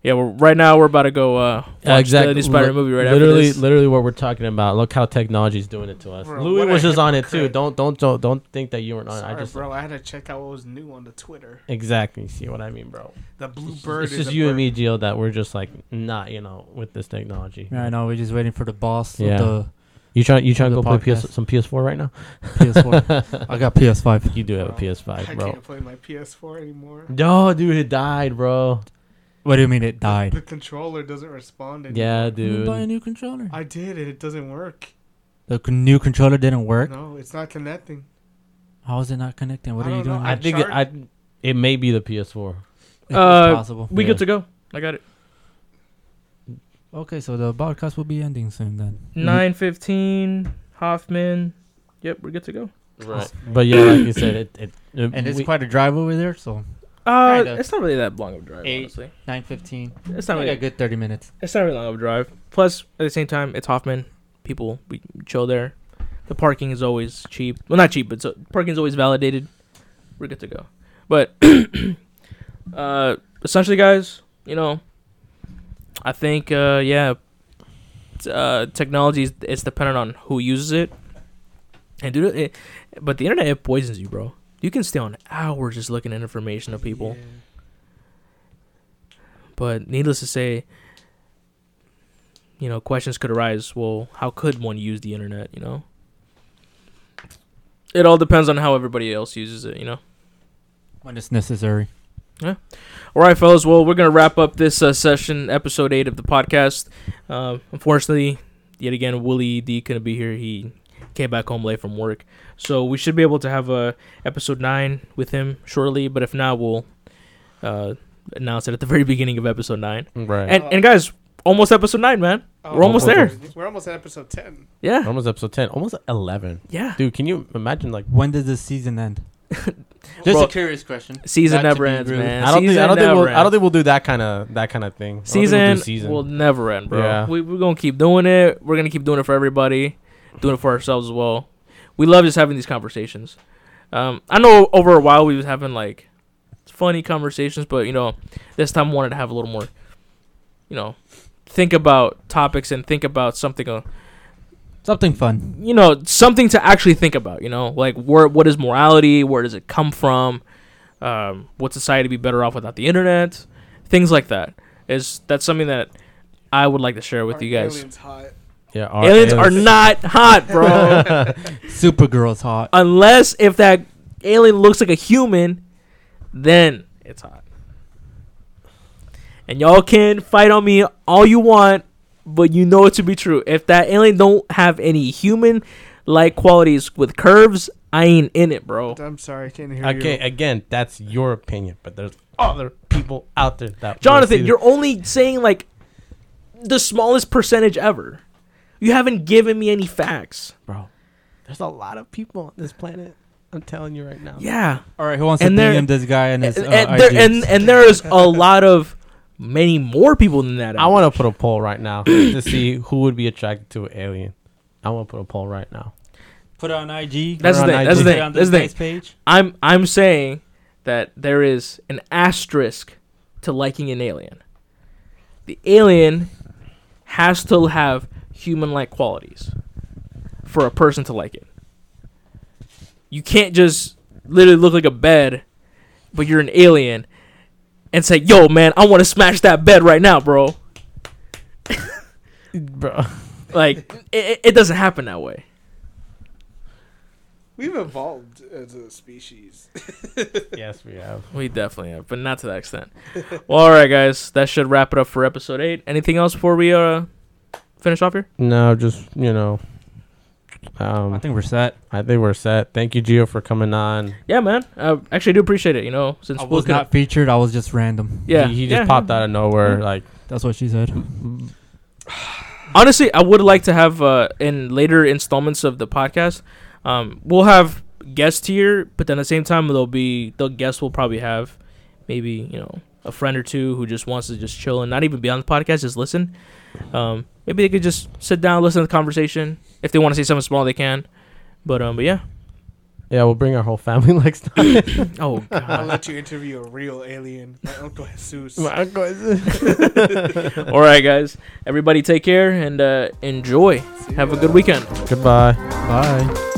Yeah, we're right now. We're about to go uh, watch Yeah, exactly. the new Spider Li- movie right literally, after this. literally what we're talking about. Look how technology is doing it to us. Bro, Louis was just on it too. Don't don't don't don't think that you weren't on. it. Sorry, I just bro. I had to check out what was new on the Twitter. exactly see what I mean, bro. The blue It's, bird. it's is just a you and me, Gio, that we're just like not, you know, with this technology. Yeah, I know. We're just waiting for the boss Yeah. of the You trying you trying to The go play PS, some PS4 right now? PS4. I got PS5. You do have a Bro, I PS5, bro. I can't play my PS4 anymore. No, dude, it died, bro. What do you mean it died? The died? controller doesn't respond anymore. Yeah, You buy a new controller. I did and it doesn't work. The c- new controller didn't work. No, it's not connecting. How is it not connecting? What I are you don't know. doing? I I now? think it, I, it may be the PS4. It's Uh, possible. we Yeah. good to go. I got it. Okay, so the podcast will be ending soon then. Nine fifteen. Hoffman. Yep, we're good to go. Right. But yeah, like you said, it. it, it And it's we- quite a drive over there, so Uh, Kinda. it's not really that long of a drive, Eight. honestly. nine fifteen. It's not Like really. a good thirty minutes. It's not really long of a drive. Plus, at the same time, it's Hoffman. People we chill there. The parking is always cheap. Well, not cheap, but so, parking is always validated. We're good to go. But uh, essentially, guys, you know, I think uh, yeah, t- uh, technology is it's dependent on who uses it. And dude, it, but the internet it poisons you, bro. You can stay on hours just looking at information of people. Yeah. But needless to say, you know, questions could arise. Well, how could one use the internet? You know, it all depends on how everybody else uses it. You know. When it's necessary. All right, fellas. Well, we're gonna wrap up this uh, session, episode eight of the podcast. Uh, unfortunately, yet again, Willie D couldn't be here. He came back home late from work, so we should be able to have a episode nine with him shortly. But if not, we'll uh, announce it at the very beginning of episode nine. right. And and guys, almost episode nine, man. Oh, We're almost there. We're almost at episode 10. Yeah, almost episode 10, almost 11. yeah. Dude, can you imagine like When does the season end? Just Bro, a curious question. Season Not never ends, rude. man. I don't think I don't think we'll I don't think we'll do that kind of that kind of thing. I we'll season, season. will never end, bro. Yeah. We, we're gonna keep doing it. We're gonna keep doing it for everybody, doing it for ourselves as well. We love just having these conversations. Um, I know over a while we was having like funny conversations, but you know, this time I wanted to have a little more, you know, think about topics and think about something. Uh, Something fun. you know, something to actually think about. You know, like where what is morality? Where does it come from? Um, would society be better off without the internet? Things like that. Is that's something that I would like to share with Are you guys. Aliens hot. yeah, our Aliens are not hot, bro. Supergirl's hot. Unless if that alien looks like a human, then it's hot. And y'all can fight on me all you want, but you know it to be true. If that alien don't have any human like qualities with curves, I ain't in it, bro. I'm sorry, I can't hear Okay, you. Okay, again, that's your opinion, but there's other people out there that. Jonathan, you're only saying like the smallest percentage ever. You haven't given me any facts. bro. There's a lot of people on this planet. I'm telling you right now. Yeah. All right, who wants And to there- DM this guy and And, his uh, and, there, and and there is a lot of many more people than that. I want to put a poll right now to see who would be attracted to an alien. I want to put a poll right now. put it on IG. That's the thing. on That's the IG. Put it thing. That's the thing. page. I'm I'm saying that there is an asterisk to liking an alien. The alien has to have human-like qualities for a person to like it. You can't just literally look like a bed, but you're an alien, and say, "Yo, man, I want to smash that bed right now, bro." Bro. Like, it, it doesn't happen that way. We've evolved as a species. yes, we have. We definitely have, but not to that extent. well, all right, guys, that should wrap it up for episode eight. Anything else before we uh finish off here? No, just you know. Um, I think we're set. I think we're set. Thank you, Gio, for coming on. Yeah, man. I actually do appreciate it. You know, since I was get- not featured. I was just random. Yeah, he, he just yeah. popped out of nowhere. Yeah. Like, That's what she said. Honestly, I would like to have uh in later installments of the podcast, um, we'll have guests here, but then at the same time, there'll be the guests will probably have maybe you know a friend or two who just wants to just chill and not even be on the podcast, just listen. Um, maybe they could just sit down, listen to the conversation. If they want to say something small, they can. But um, but yeah. yeah, we'll bring our whole family next time. Oh I'll let you interview a real alien, my Uncle Jesus. My uncle is- All right, guys. Everybody, take care and uh, enjoy. See Have a good weekend. Goodbye. Bye.